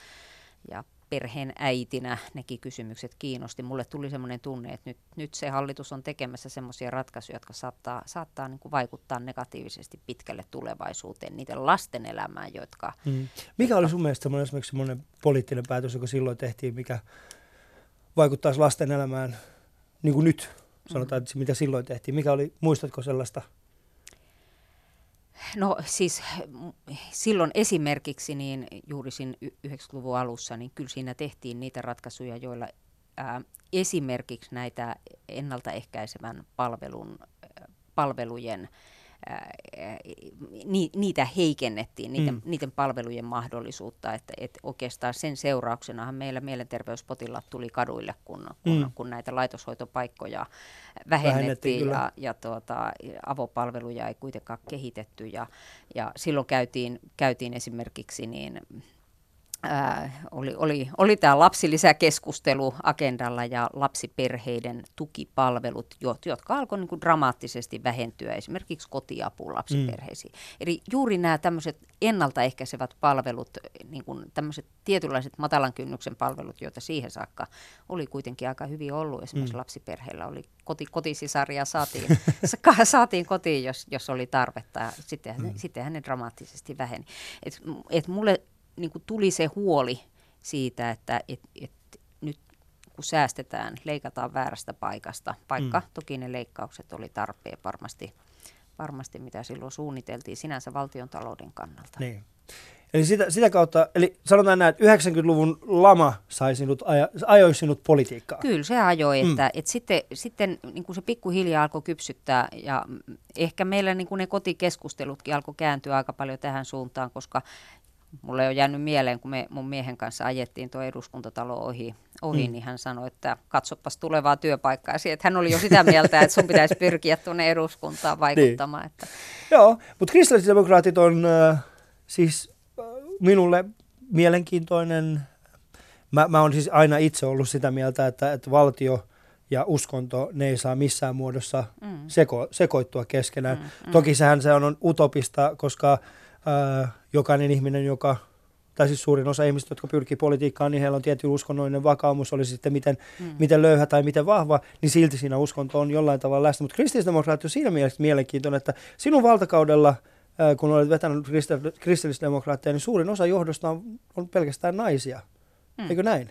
ja perheen äitinä nekin kysymykset kiinnosti. Mulle tuli semmoinen tunne, että nyt, nyt se hallitus on tekemässä semmoisia ratkaisuja, jotka saattaa, saattaa niin kuin vaikuttaa negatiivisesti pitkälle tulevaisuuteen, niiden lasten elämään, jotka... Mm. Mikä oli sun mielestä semmoinen, esimerkiksi semmoinen poliittinen päätös, joka silloin tehtiin, mikä vaikuttaisi lasten elämään niin kuin nyt? Sanotaan, että mitä silloin tehtiin. Mikä oli, muistatko sellaista? No siis silloin esimerkiksi niin juuri siinä 90-luvun alussa, niin kyllä siinä tehtiin niitä ratkaisuja, joilla ää, esimerkiksi näitä ennaltaehkäisevän palvelun, palvelujen niitä heikennettiin, niiden, mm. niiden palvelujen mahdollisuutta, että, että oikeastaan sen seurauksenahan meillä mielenterveyspotilaat tuli kaduille, kun, kun, mm. kun näitä laitoshoitopaikkoja vähennettiin ja, ja tuota, avopalveluja ei kuitenkaan kehitetty ja, ja silloin käytiin, käytiin esimerkiksi niin ää, oli, oli, oli tämä lapsilisäkeskustelu agendalla ja lapsiperheiden tukipalvelut, jotka alkoivat niin dramaattisesti vähentyä esimerkiksi kotiapuun lapsiperheisiin. Mm. Eli juuri nämä tämmöiset ennaltaehkäisevät palvelut, niin kuin tämmöiset tietynlaiset matalan kynnyksen palvelut, joita siihen saakka oli kuitenkin aika hyvin ollut. Esimerkiksi mm. lapsiperheillä oli koti, kotisisaria saatiin, (laughs) saatiin kotiin, jos, jos oli tarvetta. Sittenhän, mm. sittenhän ne dramaattisesti väheni. Et, et mulle niin kuin tuli se huoli siitä, että et, et nyt kun säästetään, leikataan väärästä paikasta, vaikka mm. toki ne leikkaukset oli tarpeen varmasti, varmasti, mitä silloin suunniteltiin sinänsä valtion talouden kannalta. Niin. Eli sitä, sitä kautta, eli sanotaan näin, että 90-luvun lama sai sinut, aja, ajoi sinut politiikkaan. Kyllä se ajoi, mm. että, että sitten, sitten niin kuin se pikkuhiljaa alkoi kypsyttää ja ehkä meillä niin kuin ne kotikeskustelutkin alkoi kääntyä aika paljon tähän suuntaan, koska mulle on jäänyt mieleen, kun me mun miehen kanssa ajettiin tuo eduskuntatalo ohi, ohi mm. niin hän sanoi, että katsopas tulevaa työpaikkaa. Että hän oli jo sitä mieltä, että sun pitäisi pyrkiä tuonne eduskuntaan vaikuttamaan. niin. että. Joo, mutta kristillisdemokraatit on äh, siis äh, minulle mielenkiintoinen. Mä, mä oon siis aina itse ollut sitä mieltä, että, että valtio ja uskonto, ne ei saa missään muodossa mm. seko, sekoittua keskenään. Mm, mm. Toki sehän se on, on utopista, koska jokainen ihminen, joka tai siis suurin osa ihmistä, jotka pyrkii politiikkaan, niin heillä on tietty uskonnollinen vakaumus, oli sitten miten, mm. miten löyhä tai miten vahva, niin silti siinä uskonto on jollain tavalla läsnä. Mutta kristillisdemokraatti on siinä mielessä mielenkiintoinen, että sinun valtakaudella, kun olet vetänyt kristillisdemokraatteja, niin suurin osa johdosta on, on pelkästään naisia. Mm. Eikö näin?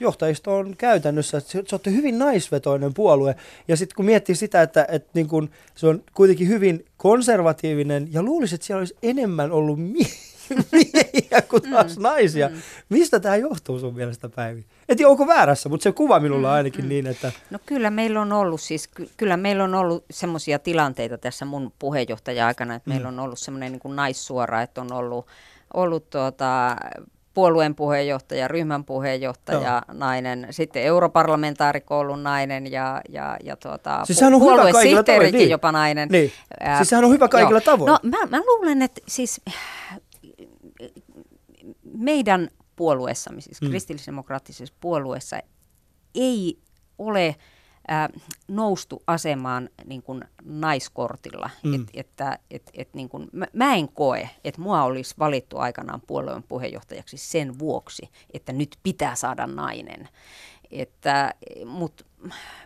Johtajisto on käytännössä, että se on hyvin naisvetoinen puolue. Ja sitten kun miettii sitä, että, että niin kun se on kuitenkin hyvin konservatiivinen, ja luulisin, että siellä olisi enemmän ollut (laughs) miehiä kuin taas mm, naisia. Mm. Mistä tämä johtuu sun mielestä, Päivi? En tiedä, onko väärässä, mutta se kuva minulla on mm, ainakin mm. niin, että... No kyllä meillä on ollut siis, ky- kyllä meillä on ollut semmoisia tilanteita tässä mun puheenjohtaja-aikana, että mm. meillä on ollut semmoinen niin naissuora, että on ollut, ollut tuota, puolueen puheenjohtaja, ryhmän puheenjohtaja, Joo. nainen, sitten europarlamentaarikko ollut nainen ja, ja, ja tuota, siis pu- puoluesihteerikin niin. jopa nainen. Niin. Ää, siis sehän on hyvä kaikilla joo. tavoin. No mä, mä luulen, että siis meidän puolueessa, siis mm. kristillisdemokraattisessa puolueessa ei ole äh, noustu asemaan niin kuin naiskortilla. Mm. Et, että, et, et, niin kuin, mä, mä en koe, että mua olisi valittu aikanaan puolueen puheenjohtajaksi sen vuoksi, että nyt pitää saada nainen. Että, mut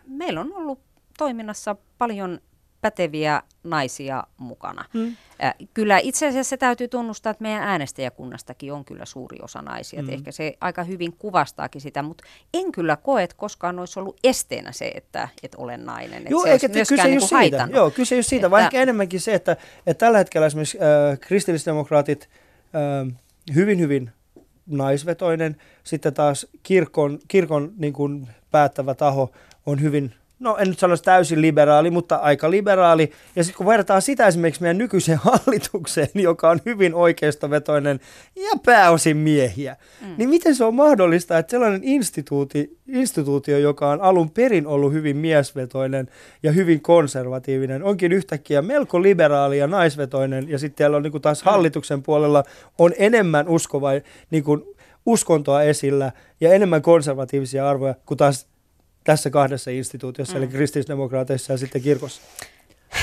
meillä on ollut toiminnassa paljon päteviä naisia mukana. Mm. Äh, kyllä itse asiassa se täytyy tunnustaa, että meidän äänestäjäkunnastakin on kyllä suuri osa naisia. Mm. ehkä se aika hyvin kuvastaakin sitä, mutta en kyllä koe, että koskaan olisi ollut esteenä se, että, että olen nainen. Joo, se eikä kyse niin siitä. Haitannut. Joo, kyse just siitä, että, vaan ehkä enemmänkin se, että, että tällä hetkellä esimerkiksi äh, kristillisdemokraatit äh, hyvin, hyvin naisvetoinen, sitten taas kirkon, kirkon niin kuin päättävä taho on hyvin no en nyt sanoisi täysin liberaali, mutta aika liberaali. Ja sitten kun verrataan sitä esimerkiksi meidän nykyiseen (laughs) hallitukseen, joka on hyvin oikeistovetoinen ja pääosin miehiä, mm. niin miten se on mahdollista, että sellainen instituuti, instituutio, joka on alun perin ollut hyvin miesvetoinen ja hyvin konservatiivinen, onkin yhtäkkiä melko liberaali ja naisvetoinen, ja sitten siellä on niin kuin taas mm. hallituksen puolella on enemmän uskova, niin kuin uskontoa esillä ja enemmän konservatiivisia arvoja kuin taas tässä kahdessa instituutiossa, mm. eli kristillisdemokraateissa ja sitten kirkossa?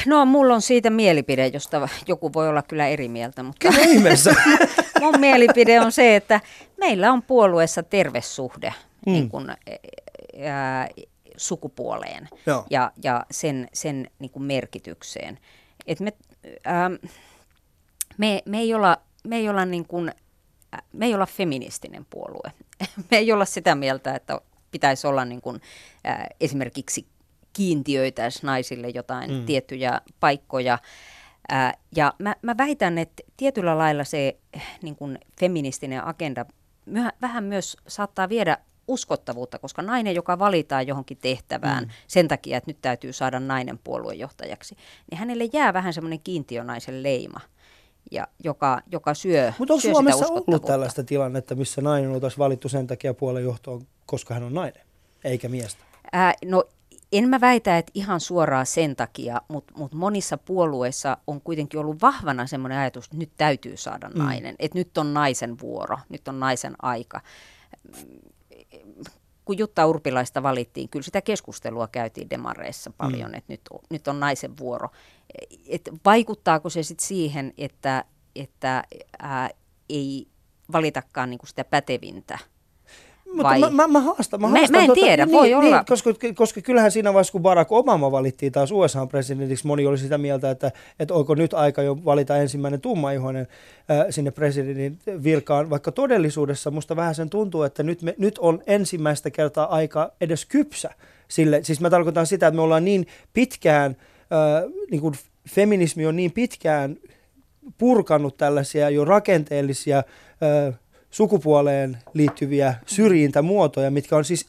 No, mulla on siitä mielipide, josta joku voi olla kyllä eri mieltä. Mutta (laughs) mun mielipide on se, että meillä on puolueessa terve suhde mm. niin kun, ää, sukupuoleen Joo. ja, ja sen, sen niin kuin merkitykseen. Et me, ää, me, me ei olla, me ei olla niin kuin, me ei olla feministinen puolue. (laughs) Me ei olla sitä mieltä, että pitäisi olla niin kuin, äh, esimerkiksi kiintiöitä naisille jotain mm. tiettyjä paikkoja. Äh, ja mä, mä väitän, että tietyllä lailla se niin kuin feministinen agenda myh- vähän myös saattaa viedä uskottavuutta, koska nainen, joka valitaan johonkin tehtävään mm. sen takia, että nyt täytyy saada nainen puoluejohtajaksi, niin hänelle jää vähän semmoinen kiintiönaisen leima ja joka, joka syö Mutta on syö Suomessa ollut tällaista tilannetta, missä nainen oltaisiin valittu sen takia puoluejohtoon, koska hän on nainen, eikä miestä? Ää, no en mä väitä, että ihan suoraan sen takia, mutta mut monissa puolueissa on kuitenkin ollut vahvana semmoinen ajatus, että nyt täytyy saada mm. nainen, että nyt on naisen vuoro, nyt on naisen aika. Kun Jutta Urpilaista valittiin, kyllä sitä keskustelua käytiin demareissa paljon, mm. että nyt, nyt on naisen vuoro. Et vaikuttaako se sitten siihen, että, että ää, ei valitakaan niinku sitä pätevintä mutta vai? Mä, mä, mä haastan. Mä, haastan mä en tuota, tiedä, niin, voi niin, olla. Niin, koska, koska kyllähän siinä vaiheessa, kun Barack Obama valittiin taas USA-presidentiksi, moni oli sitä mieltä, että, että onko nyt aika jo valita ensimmäinen tummaihoinen äh, sinne presidentin virkaan, vaikka todellisuudessa musta vähän sen tuntuu, että nyt, me, nyt on ensimmäistä kertaa aika edes kypsä sille. Siis mä tarkoitan sitä, että me ollaan niin pitkään, äh, niin kuin feminismi on niin pitkään purkanut tällaisia jo rakenteellisia äh, sukupuoleen liittyviä syrjintämuotoja, mitkä on siis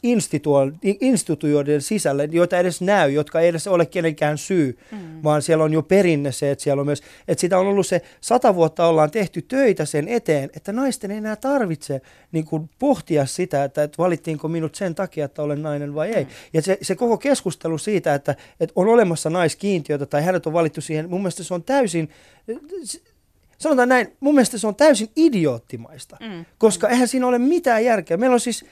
instituutioiden sisällä, joita edes näy, jotka ei edes ole kenenkään syy, mm. vaan siellä on jo perinne se, että siellä on myös, että sitä on ollut se sata vuotta ollaan tehty töitä sen eteen, että naisten ei enää tarvitse niin kuin pohtia sitä, että, että valittiinko minut sen takia, että olen nainen vai ei. Mm. Ja se, se koko keskustelu siitä, että, että on olemassa naiskiintiötä tai hänet on valittu siihen, mun mielestä se on täysin, sanotaan näin, mun mielestä se on täysin idioottimaista, mm. koska eihän siinä ole mitään järkeä. Meillä on siis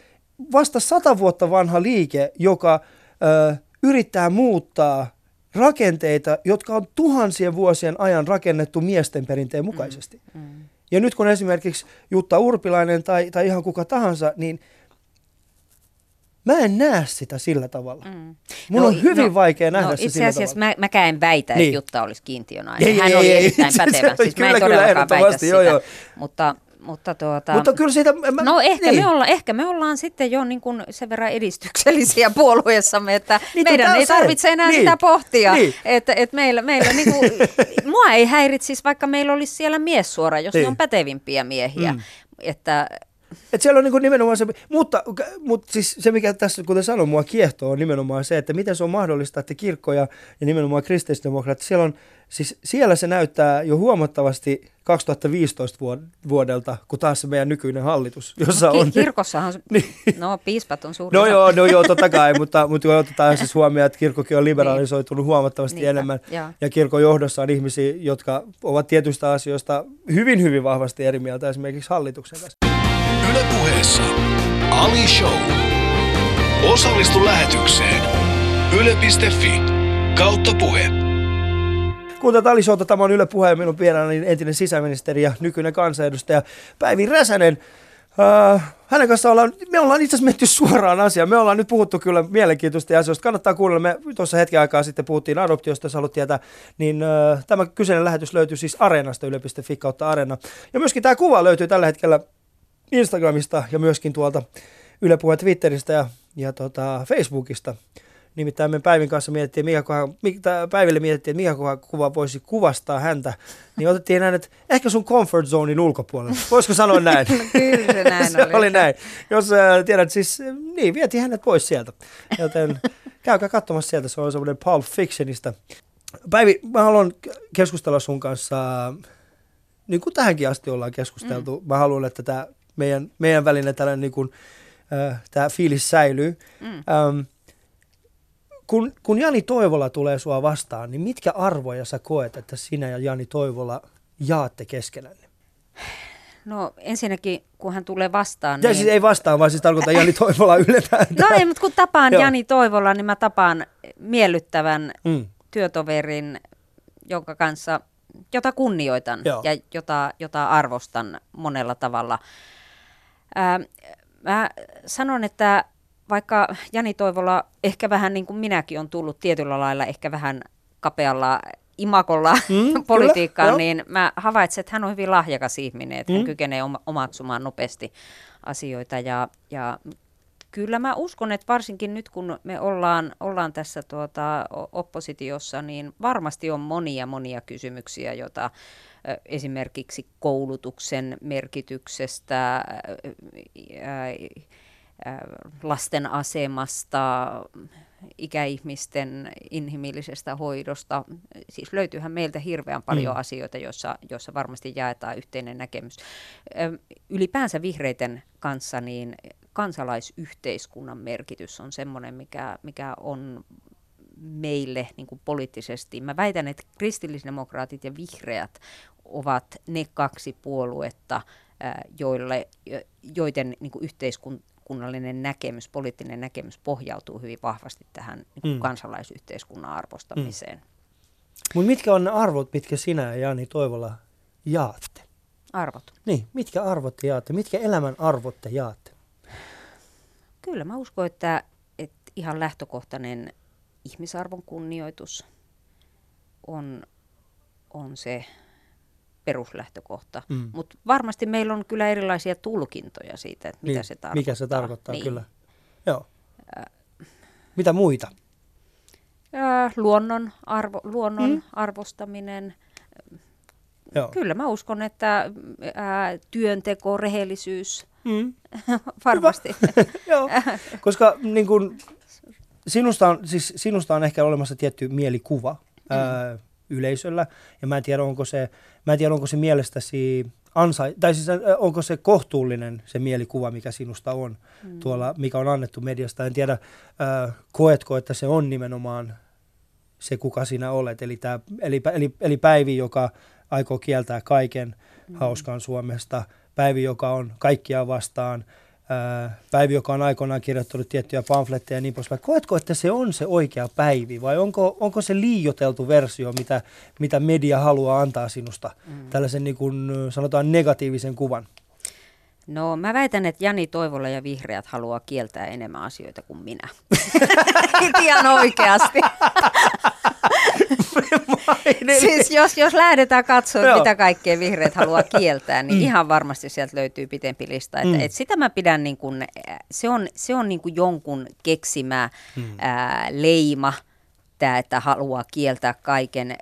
vasta sata vuotta vanha liike, joka ö, yrittää muuttaa rakenteita, jotka on tuhansien vuosien ajan rakennettu miesten perinteen mukaisesti. Mm. Mm. Ja nyt kun esimerkiksi Jutta Urpilainen tai, tai ihan kuka tahansa, niin Mä en näe sitä sillä tavalla. Mm. Mun no, on hyvin no, vaikea nähdä no, se itse asiassa mä, mäkään en väitä, niin. että Jutta olisi kiintiönainen. Ei, Hän ei, oli ei, erittäin (laughs) pätevä. Siis kyllä, mä en kyllä, väitä sitä. Joo, joo. Mutta, mutta, tuota, mutta kyllä siitä... Mä, no ehkä, niin. me olla, ehkä me ollaan sitten jo niin kuin sen verran edistyksellisiä (laughs) puolueessamme, että niin, meidän ei tarvitse enää niin. sitä pohtia. Niin. Että, että meillä, meillä niin kuin, (laughs) mua ei häiritsisi, vaikka meillä olisi siellä mies suora, jos niin. ne on pätevimpiä miehiä. Mm. Että, et siellä on niin nimenomaan se, mutta, mutta siis se mikä tässä, kuten sanoin, mua kiehtoo on nimenomaan se, että miten se on mahdollista, että kirkko ja, ja nimenomaan kristillisdemokraatit, siellä on, siis siellä se näyttää jo huomattavasti 2015 vuodelta, kun taas se meidän nykyinen hallitus, jossa no, on... Kirkossahan, (laughs) niin. no piispat on suuri No joo, no joo, totta kai, mutta, (laughs) mutta kun otetaan siis huomioon, että kirkkokin on liberalisoitunut huomattavasti Niinpä, enemmän, ja. ja kirkon johdossa on ihmisiä, jotka ovat tietyistä asioista hyvin, hyvin vahvasti eri mieltä esimerkiksi hallituksen kanssa. Ylepuheessa Ali Show. Osallistu lähetykseen. Yle.fi kautta puhe. Kuuntelut Ali Showta, tämä on Yle Puhe minun vieraani entinen sisäministeri ja nykyinen kansanedustaja Päivi Räsänen. Uh, hänen kanssa ollaan, me ollaan itse asiassa menty suoraan asiaan. Me ollaan nyt puhuttu kyllä mielenkiintoista asioista. Kannattaa kuunnella. Me tuossa hetken aikaa sitten puhuttiin adoptiosta, jos haluat tietää. Niin uh, tämä kyseinen lähetys löytyy siis Areenasta, yle.fi kautta Areena. Ja myöskin tämä kuva löytyy tällä hetkellä Instagramista ja myöskin tuolta Yle Puhe Twitteristä ja, ja tota Facebookista. Nimittäin me Päivin kanssa mietittiin, mikä kohan, mikä, Päiville mietittiin, että mikä kuva voisi kuvastaa häntä. Niin otettiin näin, että ehkä sun comfort zonein ulkopuolella. Voisiko sanoa näin? (laughs) Kyllä se näin se oli. oli näin. Jos äh, tiedät, siis niin, vietiin hänet pois sieltä. Joten käykää katsomassa sieltä, se on semmoinen Pulp Fictionista. Päivi, mä haluan keskustella sun kanssa, niin kuin tähänkin asti ollaan keskusteltu. Mm. Mä haluan, että tämä meidän, meidän välinen tällainen niin kuin, äh, tämä fiilis säilyy. Mm. Ähm, kun, kun Jani Toivola tulee sua vastaan, niin mitkä arvoja sä koet, että sinä ja Jani Toivola jaatte keskenänne? No ensinnäkin, kun hän tulee vastaan. Ja niin... siis ei vastaan, vaan siis tarkoittaa Jani Toivola (laughs) ylipäätään. No ei, mutta kun tapaan Jani Toivola, niin mä tapaan miellyttävän mm. työtoverin, jonka kanssa, jota kunnioitan Joo. ja jota, jota arvostan monella tavalla. Ää, mä sanon, että vaikka Jani Toivola ehkä vähän niin kuin minäkin on tullut tietyllä lailla ehkä vähän kapealla imakolla mm, (laughs) politiikkaan, kyllä, niin mä havaitsen, että hän on hyvin lahjakas ihminen, että mm. hän kykenee omaksumaan nopeasti asioita ja, ja kyllä mä uskon, että varsinkin nyt kun me ollaan, ollaan tässä tuota, oppositiossa, niin varmasti on monia monia kysymyksiä, joita esimerkiksi koulutuksen merkityksestä, lasten asemasta, ikäihmisten inhimillisestä hoidosta. Siis löytyyhän meiltä hirveän paljon mm. asioita, joissa, joissa varmasti jaetaan yhteinen näkemys. Ylipäänsä vihreiden kanssa niin kansalaisyhteiskunnan merkitys on semmoinen, mikä, mikä on meille niin kuin poliittisesti. Mä väitän, että kristillisdemokraatit ja vihreät ovat ne kaksi puoluetta, joille, joiden niin kuin yhteiskunnallinen näkemys, poliittinen näkemys pohjautuu hyvin vahvasti tähän niin kuin mm. kansalaisyhteiskunnan arvostamiseen. Mm. Mutta mitkä on ne arvot, mitkä sinä ja Jani Toivola jaatte? Arvot? Niin, mitkä arvot te jaatte? Mitkä elämän arvot te jaatte? Kyllä mä uskon, että, että ihan lähtökohtainen ihmisarvon kunnioitus on, on se peruslähtökohta. Mm. Mutta varmasti meillä on kyllä erilaisia tulkintoja siitä, että mitä niin, se tarkoittaa. Mikä se tarkoittaa, niin. kyllä. Joo. Äh, mitä muita? Äh, luonnon, arvo, luonnon mm. arvostaminen, Joo. Kyllä mä uskon, että ää, työnteko, rehellisyys, Mm. (laughs) varmasti. (laughs) Joo, (laughs) koska niin kun, sinusta, on, siis sinusta on ehkä olemassa tietty mielikuva mm. ää, yleisöllä, ja mä en tiedä, onko se, mä en tiedä, onko se mielestäsi ansai, tai siis onko se kohtuullinen se mielikuva, mikä sinusta on mm. tuolla, mikä on annettu mediasta. En tiedä, ää, koetko, että se on nimenomaan se, kuka sinä olet, eli, tää, eli, eli, eli Päivi, joka aikoo kieltää kaiken mm. hauskan Suomesta, Päivi, joka on kaikkia vastaan, Päivi, joka on aikoinaan kirjoittanut tiettyjä pamfletteja ja niin poispäin. Koetko, että se on se oikea Päivi vai onko, onko se liioteltu versio, mitä, mitä media haluaa antaa sinusta, mm. tällaisen niin kuin, sanotaan negatiivisen kuvan? No mä väitän, että Jani Toivola ja Vihreät haluaa kieltää enemmän asioita kuin minä. (laughs) Ihan oikeasti. Siis jos, jos lähdetään katsoa, Joo. mitä kaikkea vihreät haluaa kieltää, niin mm. ihan varmasti sieltä löytyy pitempi lista. Että, Mm. et sitä mä pidän, niin kuin, se on, se on niin kuin jonkun keksimä Mm. ää, leima, tämä, että haluaa kieltää kaiken,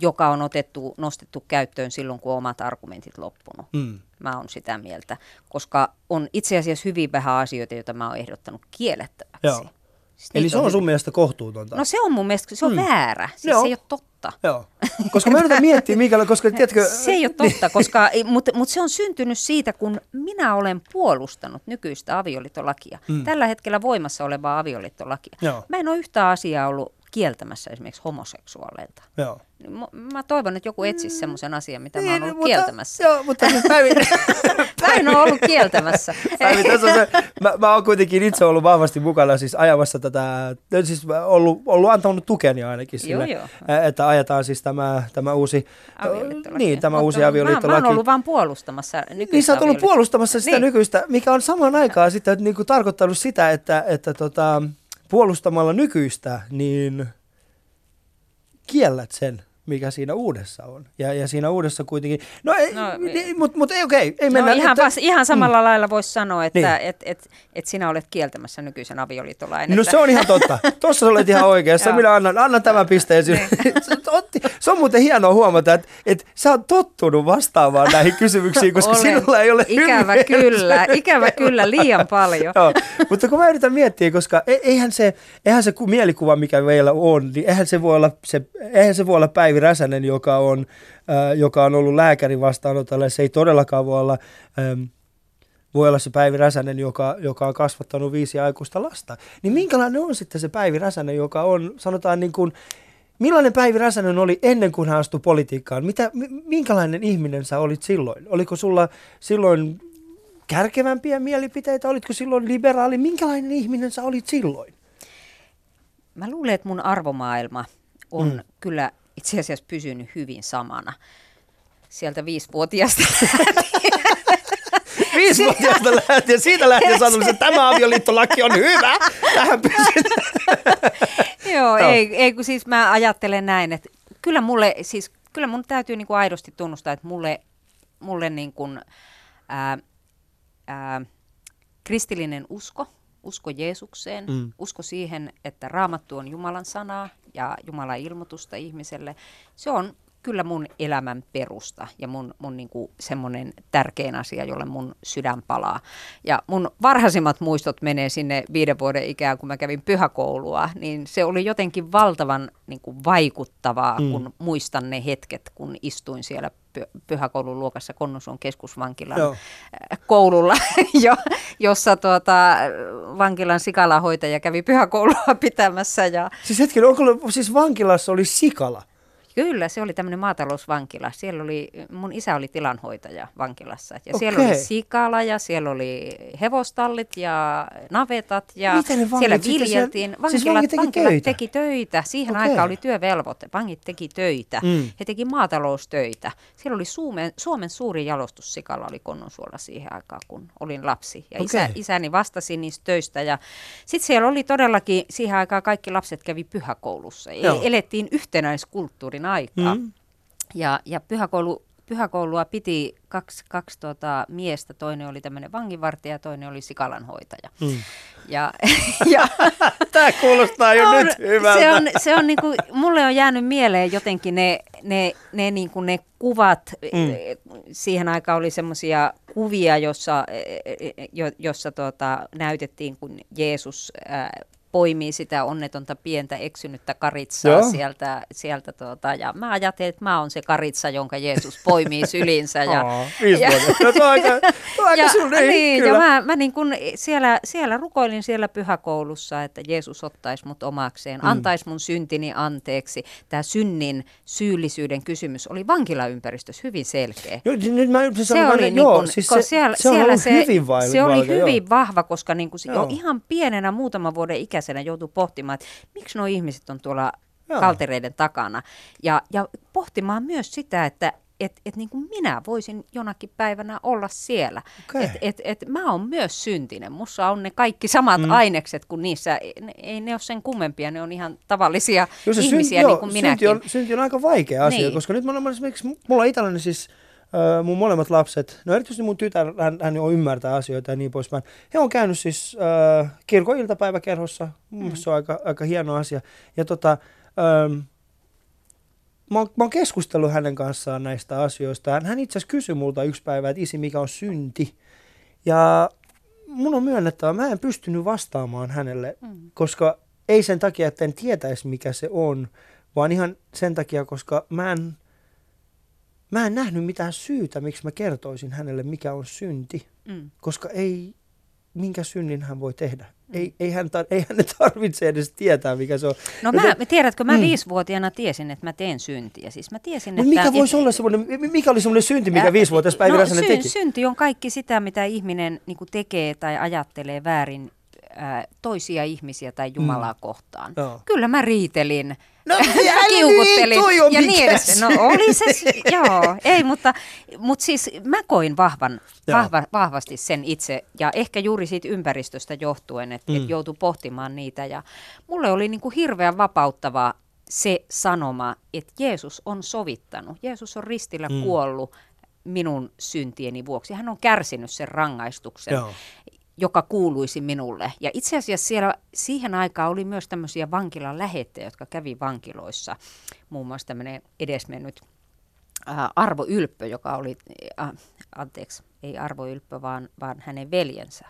joka on otettu, nostettu käyttöön silloin, kun omat argumentit loppunut. Mm. Mä oon sitä mieltä, koska on itse asiassa hyvin vähän asioita, joita mä oon ehdottanut kiellettäväksi. Joo. Siis Eli se on hyvin- sun mielestä kohtuutonta? No se on mun mielestä, se on Mm. väärä. Siis Joo. se ei ole totta. Joo. Koska mä yritän miettiä, mikä, koska tiedätkö... (laughs) Se ei ole totta, koska, mutta mut se on syntynyt siitä, kun minä olen puolustanut nykyistä avioliittolakia. Mm. Tällä hetkellä voimassa olevaa avioliittolakia. Joo. Mä en ole yhtään asiaa ollut kieltämässä esimerkiksi homoseksuaaleilta. Joo. Mä- Mä toivon, että joku etsisi semmoisen asian, mitä mä oon ollut mutta, kieltämässä. Joo, mutta siis Päivi, Mä en ole ollut kieltämässä. (laughs) Päivi, tässä on se, mä, mä oon kuitenkin itse ollut vahvasti mukana siis ajamassa tätä, siis mä ollut, ollut antanut tukeni ainakin sille, Joo, joo. että ajetaan siis tämä, tämä uusi, Avioliittolaki. niin, tämä Mutta uusi Mä, mä avioliittolaki. oon ollut vaan puolustamassa nykyistä Niin sä oot ollut puolustamassa sitä Niin. nykyistä, mikä on samaan aikaan sitten niin kuin tarkoittanut sitä, että, että tota, puolustamalla nykyistä, niin kiellät sen, mikä siinä uudessa on. Ja, ja siinä uudessa kuitenkin, no, ei, No, no mutta mut, ei okei, ei mennä. No ihan, että- vas, ihan samalla mm. lailla voisi sanoa, että Niin. et, et, et sinä olet kieltämässä nykyisen avioliittolain. No että, se on ihan totta. Tuossa olet ihan oikeassa. (laughs) Minä annan, annan tämän pisteen. sinulle. (laughs) Se on muuten hienoa huomata, että, että sä oot tottunut vastaamaan näihin kysymyksiin, koska Olen. sinulla ei ole Ikävä hirveästi- kyllä, ikävä kyllä, liian paljon. Joo, mutta kun mä yritän miettiä, koska e- eihän se, eihän se ku- mielikuva, mikä meillä on, niin eihän se voi olla, se, eihän se voi olla Päivi Räsänen, joka on, äh, joka on ollut lääkärin vastaanotolla. Se ei todellakaan voi olla, ähm, voi olla se Päivi Räsänen, joka, joka on kasvattanut viisi aikuista lasta. Niin minkälainen on sitten se Päivi Räsänen, joka on, sanotaan niin kuin, Millainen Päivi Räsänen oli ennen kuin hän astui politiikkaan? Mitä, mi- minkälainen ihminen sä olit silloin? Oliko sulla silloin kärkevämpiä mielipiteitä? Olitko silloin liberaali? Minkälainen ihminen sä olit silloin? Mä luulen, että mun arvomaailma on mm. kyllä itse asiassa pysynyt hyvin samana. Sieltä viisivuotiaasta (laughs) Viisivuotiaasta lähtien, siitä lähtien sanoin, että tämä avioliittolaki on hyvä. Tähän pysyn. (laughs) Joo, ei, ei kun siis mä ajattelen näin, että kyllä mulle, siis kyllä mun täytyy niinku aidosti tunnustaa, että mulle, mulle niin kuin, ää, ää, kristillinen usko, usko Jeesukseen, mm. usko siihen, että raamattu on Jumalan sanaa ja Jumalan ilmoitusta ihmiselle, se on kyllä mun elämän perusta ja mun, mun niinku semmoinen tärkein asia, jolle mun sydän palaa. Ja mun varhaisimmat muistot menee sinne viiden vuoden ikään, kun mä kävin pyhäkoulua, niin se oli jotenkin valtavan niinku vaikuttavaa, Mm. kun muistan ne hetket, kun istuin siellä py- pyhäkoulun luokassa Konnusuon keskusvankilan Joo. äh, koululla, (laughs) jo, jossa tuota, vankilan sikalahoitaja kävi pyhäkoulua pitämässä ja Siis hetken, onko, siis vankilassa oli sikala? Kyllä, se oli tämmöinen maatalousvankila. Siellä oli, mun isä oli tilanhoitaja vankilassa. Ja siellä Okei. oli sikala ja siellä oli hevostallit ja navetat ja siellä viljeltiin. siellä- siis Vankilat, vangit teki vankilat töitä? teki töitä. Siihen Okei. aikaan oli työvelvoite. Vangit teki töitä. Mm. He teki maataloustöitä. Siellä oli Suomen, Suomen suuri jalostussikala oli Konnunsuolla siihen aikaan, kun olin lapsi. Ja isä, Okei. isäni vastasi niistä töistä. Ja sitten siellä oli todellakin, siihen aikaan kaikki lapset kävi pyhäkoulussa. Joo. E- elettiin yhtenäiskulttuurin aikaa. Mm. Ja, ja pyhäkoulu, pyhäkoulua piti kaksi, kaksi tota, miestä. Toinen oli tämmöinen vanginvartija ja toinen oli sikalanhoitaja. Mm. Ja, (laughs) ja Tämä kuulostaa jo on, nyt hyvältä. Se on, se on niinku, mulle on jäänyt mieleen jotenkin ne, ne, ne, niinku ne kuvat. Mm. Siihen aikaan oli semmoisia kuvia, jossa, jo, jossa tota, näytettiin, kun Jeesus äh, poimii sitä onnetonta pientä eksynyttä karitsaa Joo. sieltä, sieltä tuota, ja mä ajattelin, että mä oon se karitsa, jonka Jeesus poimii (laughs) sylinsä. Ja, oh, ja, no, se on aika, se on aika ja, sun, niin, niin, kyllä. ja mä, mä niin kun siellä, siellä rukoilin siellä pyhäkoulussa, että Jeesus ottaisi mut omakseen, mm. antaisi mun syntini anteeksi. Tämä synnin syyllisyyden kysymys oli vankilaympäristössä hyvin selkeä. Jo, nyt mä, se, oli niin joo, kun, siis se, siellä, se, siellä se, hyvin se oli hyvin joo. vahva, koska niin kun, jo ihan pienenä muutaman vuoden ikäisenä ikäisenä joutuu pohtimaan, että miksi nuo ihmiset on tuolla Joo. kaltereiden takana. Ja, ja pohtimaan myös sitä, että että et niin kuin minä voisin jonakin päivänä olla siellä. Okay. Että et, et mä oon myös syntinen. Mussa on ne kaikki samat mm. ainekset kuin niissä. Ei ne ole sen kummempia, ne on ihan tavallisia jo, ihmisiä synti, niin kuin minäkin. Synti on, synti on aika vaikea asia, niin. koska nyt mä olen esimerkiksi, mulla on italialainen siis Uh, mun molemmat lapset, no erityisesti mun tytär, hän, hän jo ymmärtää asioita ja niin poispäin. He on käynyt siis uh, kirkon iltapäiväkerhossa, mm. se on aika, aika hieno asia. Ja tota, um, mä, oon, mä oon keskustellut hänen kanssaan näistä asioista. Hän itse asiassa kysyi multa yksi päivä, että isi, mikä on synti. Ja mun on myönnettävä, mä en pystynyt vastaamaan hänelle, mm. koska ei sen takia, että en tietäisi, mikä se on, vaan ihan sen takia, koska mä en mä en nähnyt mitään syytä, miksi mä kertoisin hänelle, mikä on synti, mm. koska ei, minkä synnin hän voi tehdä. Mm. Ei, ei, hän tar- ei hän tarvitse edes tietää, mikä se on. No mä, Joten, tiedätkö, mä mm. viisivuotiaana tiesin, että mä teen syntiä. Siis mä tiesin, no että, mikä voisi et, olla semmoinen, mikä oli semmoinen synti, mikä viisivuotias Päivi no, sy- teki? Synti on kaikki sitä, mitä ihminen niin tekee tai ajattelee väärin ää, toisia ihmisia tai Jumalaa mm. kohtaan. Joo. Kyllä mä riitelin. No kiukuttelin. Niin, ja niin edes. No oli se, (laughs) joo, ei, mutta, mutta siis mä koin vahvan, vahva, vahvasti sen itse ja ehkä juuri siitä ympäristöstä johtuen, että mm. et joutui pohtimaan niitä ja mulle oli niin kuin hirveän vapauttava se sanoma, että Jeesus on sovittanut, Jeesus on ristillä mm. kuollut minun syntieni vuoksi. Hän on kärsinyt sen rangaistuksen. Joo joka kuuluisi minulle. Ja itse asiassa siellä siihen aikaan oli myös tämmöisiä vankilan lähettejä, jotka kävi vankiloissa. Muun muassa tämmöinen edesmennyt ää, Arvo Ylppö, joka oli, äh, anteeksi, ei Arvo Ylppö, vaan, vaan hänen veljensä.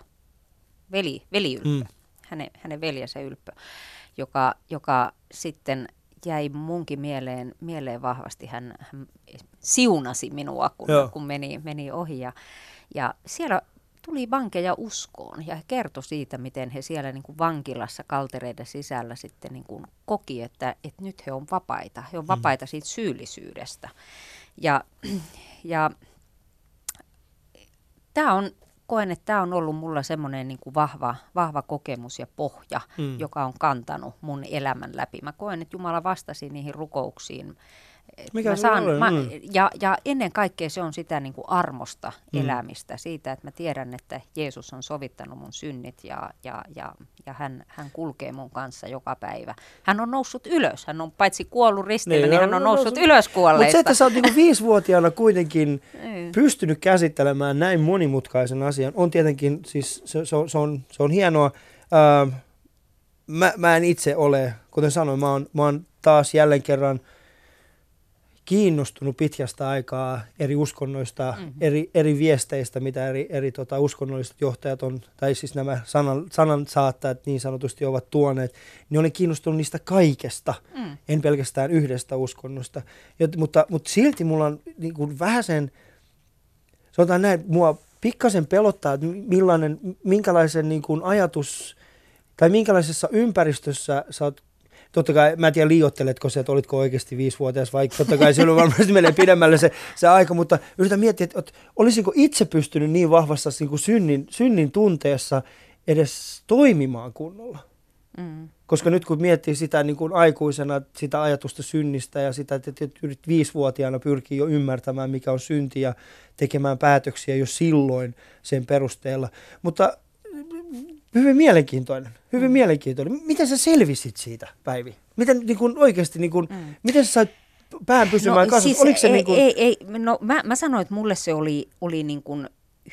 Veli, veli Ylppö. Mm. Hänen, hänen veljensä Ylppö, joka, joka sitten jäi munkin mieleen, mieleen vahvasti. Hän, hän siunasi minua, kun, kun meni, meni ohi. Ja, ja siellä tuli vankeja uskoon ja he kertoi siitä, miten he siellä niin kuin vankilassa kaltereiden sisällä sitten niin kuin koki, että, että nyt he on vapaita. He on mm. vapaita siitä syyllisyydestä. Ja, (clears throat) ja tämä on, koen, että tämä on ollut mulla semmoinen niin kuin vahva, vahva kokemus ja pohja, mm. joka on kantanut mun elämän läpi. Mä koen, että Jumala vastasi niihin rukouksiin mikä mä saan, mä, mm. ja, ja ennen kaikkea se on sitä niin kuin armosta mm. elämistä, siitä, että mä tiedän, että Jeesus on sovittanut mun synnit ja, ja, ja, ja hän, hän kulkee mun kanssa joka päivä. Hän on noussut ylös, hän on paitsi kuollut ristillä, niin, niin hän on noussut, noussut ylös kuolleista. Mutta se, että sä oot niin (laughs) viisivuotiaana kuitenkin niin. pystynyt käsittelemään näin monimutkaisen asian, on tietenkin, siis se, se, on, se, on, se on hienoa. Uh, mä, mä en itse ole, kuten sanoin, mä oon, mä oon taas jälleen kerran – kiinnostunut pitkästä aikaa eri uskonnoista, mm-hmm. eri, eri viesteistä, mitä eri, eri tota, uskonnolliset johtajat on, tai siis nämä sanan, sanan saattajat niin sanotusti ovat tuoneet, niin olen kiinnostunut niistä kaikesta, mm. en pelkästään yhdestä uskonnosta. Jot, mutta, mutta silti mulla on niin kuin vähän sen, sanotaan näin, mua pikkasen pelottaa, että millainen, minkälaisen niin kuin ajatus, tai minkälaisessa ympäristössä sä oot totta kai, mä en tiedä liiotteletko se, että olitko oikeasti viisivuotias, vai totta kai silloin varmasti menee pidemmälle se, se aika, mutta yritän miettiä, että, että olisinko itse pystynyt niin vahvassa niin kuin synnin, synnin tunteessa edes toimimaan kunnolla. Mm. Koska nyt kun miettii sitä niin kuin aikuisena, sitä ajatusta synnistä ja sitä, että yrit viisivuotiaana pyrkii jo ymmärtämään, mikä on synti ja tekemään päätöksiä jo silloin sen perusteella. Mutta Hyvin mielenkiintoinen. Hyvin mm. mielenkiintoinen. Miten sä selvisit siitä, Päivi? Miten niin kun, oikeasti, niin kun, mm. miten sä sait pään pysymään no? Siis, Oliko se ei, niin kun... ei, ei, no mä, mä sanoin, että mulle se oli, oli niin kuin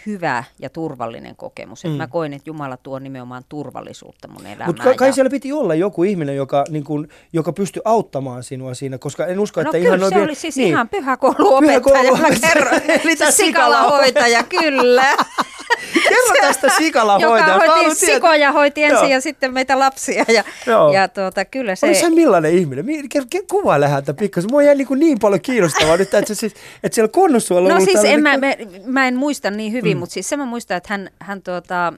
hyvä ja turvallinen kokemus. Mm. mä koin, että Jumala tuo nimenomaan turvallisuutta mun elämään. Mutta kai ja... siellä piti olla joku ihminen, joka, niin kun, joka pystyi auttamaan sinua siinä, koska en usko, että no, ihan... kyllä, se noin... oli siis niin. ihan pyhäkouluopettaja, Pyhäkouluopettaja. mä kerron. (laughs) Eli Sikalahoitaja, kyllä. (laughs) Kerro tästä sikalahoitajasta. Joka Mä hoiti sikoja, hoiti ensin Joo. ja sitten meitä lapsia. Ja, Joo. ja tuota, kyllä se... Se millainen ihminen? Kuvaile häntä pikkasen. Mua jäi niin, niin paljon kiinnostavaa nyt, että, se, siis, että siellä Konnussuolla on No siis en, mä, tällainen- mä, mä en muista niin hyvin, mm. mutta siis se mä muistan, että hän, hän, tuota,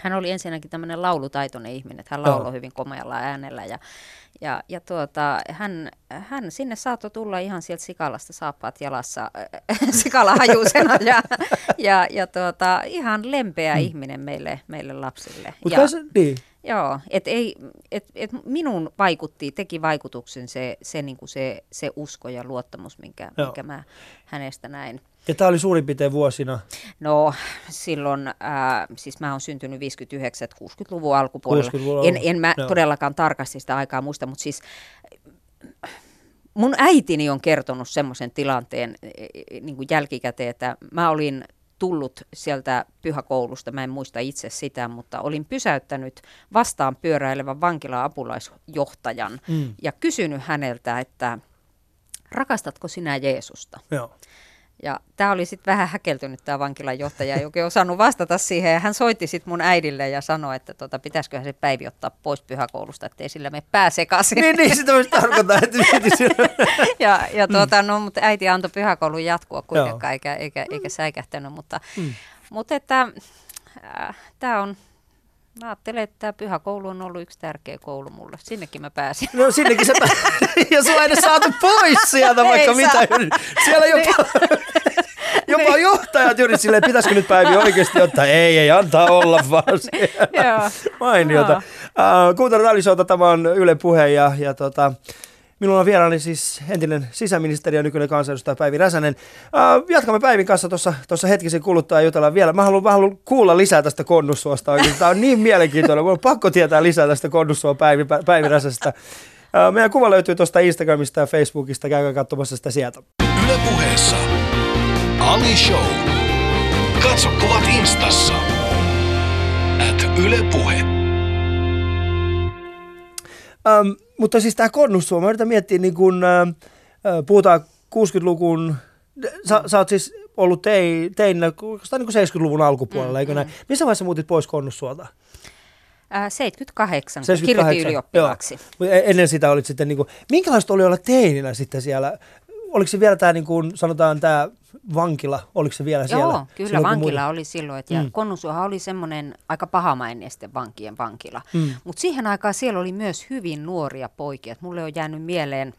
hän oli ensinnäkin tämmöinen laulutaitoinen ihminen, että hän lauloi Joo. hyvin komealla äänellä ja, ja, ja tuota, hän, hän sinne saattoi tulla ihan sieltä Sikalasta saappaat jalassa (laughs) sikalahajuisena ja, ja, ja tuota, ihan lempeä mm. ihminen meille, meille lapsille. Mut ja, se, niin. Joo, et ei, et, et minun vaikutti, teki vaikutuksen se, se, niinku se, se usko ja luottamus, minkä, Joo. minkä mä hänestä näin. Ja tämä oli suurin piirtein vuosina. No silloin, äh, siis mä oon syntynyt 59, 60-luvun alkupuolella. 60-luvun en, en mä joo. todellakaan tarkasti sitä aikaa muista, mutta siis mun äitini on kertonut semmoisen tilanteen eh, eh, niin kuin jälkikäteen, että mä olin tullut sieltä pyhäkoulusta, mä en muista itse sitä, mutta olin pysäyttänyt vastaan pyöräilevän vankila-apulaisjohtajan Mm. ja kysynyt häneltä, että rakastatko sinä Jeesusta? Joo. Ja tämä oli sitten vähän häkeltynyt tämä vankilan johtaja, joka ei osannut vastata siihen. Ja hän soitti sitten mun äidille ja sanoi, että tota, pitäisiköhän se Päivi ottaa pois pyhäkoulusta, ettei sillä me pää sekaisin. Niin, niin, sitä voisi tarkoittaa, että (laughs) ja, ja tuota, no, mutta äiti antoi pyhäkoulun jatkua kuitenkaan, eikä, eikä, eikä säikähtänyt. Mutta, Mm. mutta että äh, tämä on, mä ajattelen, että tämä pyhäkoulu on ollut yksi tärkeä koulu mulle. Sinnekin mä pääsin. No sinnekin se (laughs) ja sua ei saatu pois sieltä, vaikka mitä. Siellä jopa, (laughs) jopa johtajat yritti silleen, pitäisikö nyt Päivi oikeasti ottaa. Ei, ei, antaa olla vaan siellä. Joo. Mainiota. Uh, Kuuntelut Alisota, tämä on Yle Puhe ja, ja tota, minulla on vieraani siis entinen sisäministeri ja nykyinen kansanedustaja Päivi Räsänen. Uh, jatkamme Päivin kanssa tuossa, tuossa hetkisen kuluttua ja jutellaan vielä. Mä haluan, mä haluan kuulla lisää tästä konnussuosta oikein. Tämä on niin mielenkiintoinen. Mulla on pakko tietää lisää tästä konnussuon Päivi, Päivi Räsästä. Uh, meidän kuva löytyy tuosta Instagramista ja Facebookista. Käykää katsomassa sitä sieltä. Yle puheessa. Ali Show. Katso kuvat instassa. At Yle Puhe. Ähm, mutta siis tämä konnussuo, mä yritän miettiä, niin kun, äh, puhutaan 60-luvun, sä, sä oot siis ollut tei, teinä, oikeastaan niin 70-luvun alkupuolella, mm, eikö näin? Missä vaiheessa muutit pois konnussuolta? Äh, 78, 78, kun kirjoitin ylioppilaaksi. Joo. E- Ennen sitä olit sitten, niin kuin, minkälaista oli olla teininä sitten siellä? Oliko se vielä tämä, niin kuin, sanotaan tämä vankila, oliko se vielä siellä? Joo, kyllä silloin, vankila muut- oli silloin. Et, ja Mm. Konnusuohan oli semmoinen aika pahamaineisten vankien vankila. Mm. Mutta siihen aikaan siellä oli myös hyvin nuoria poikia. Mulle on jäänyt mieleen...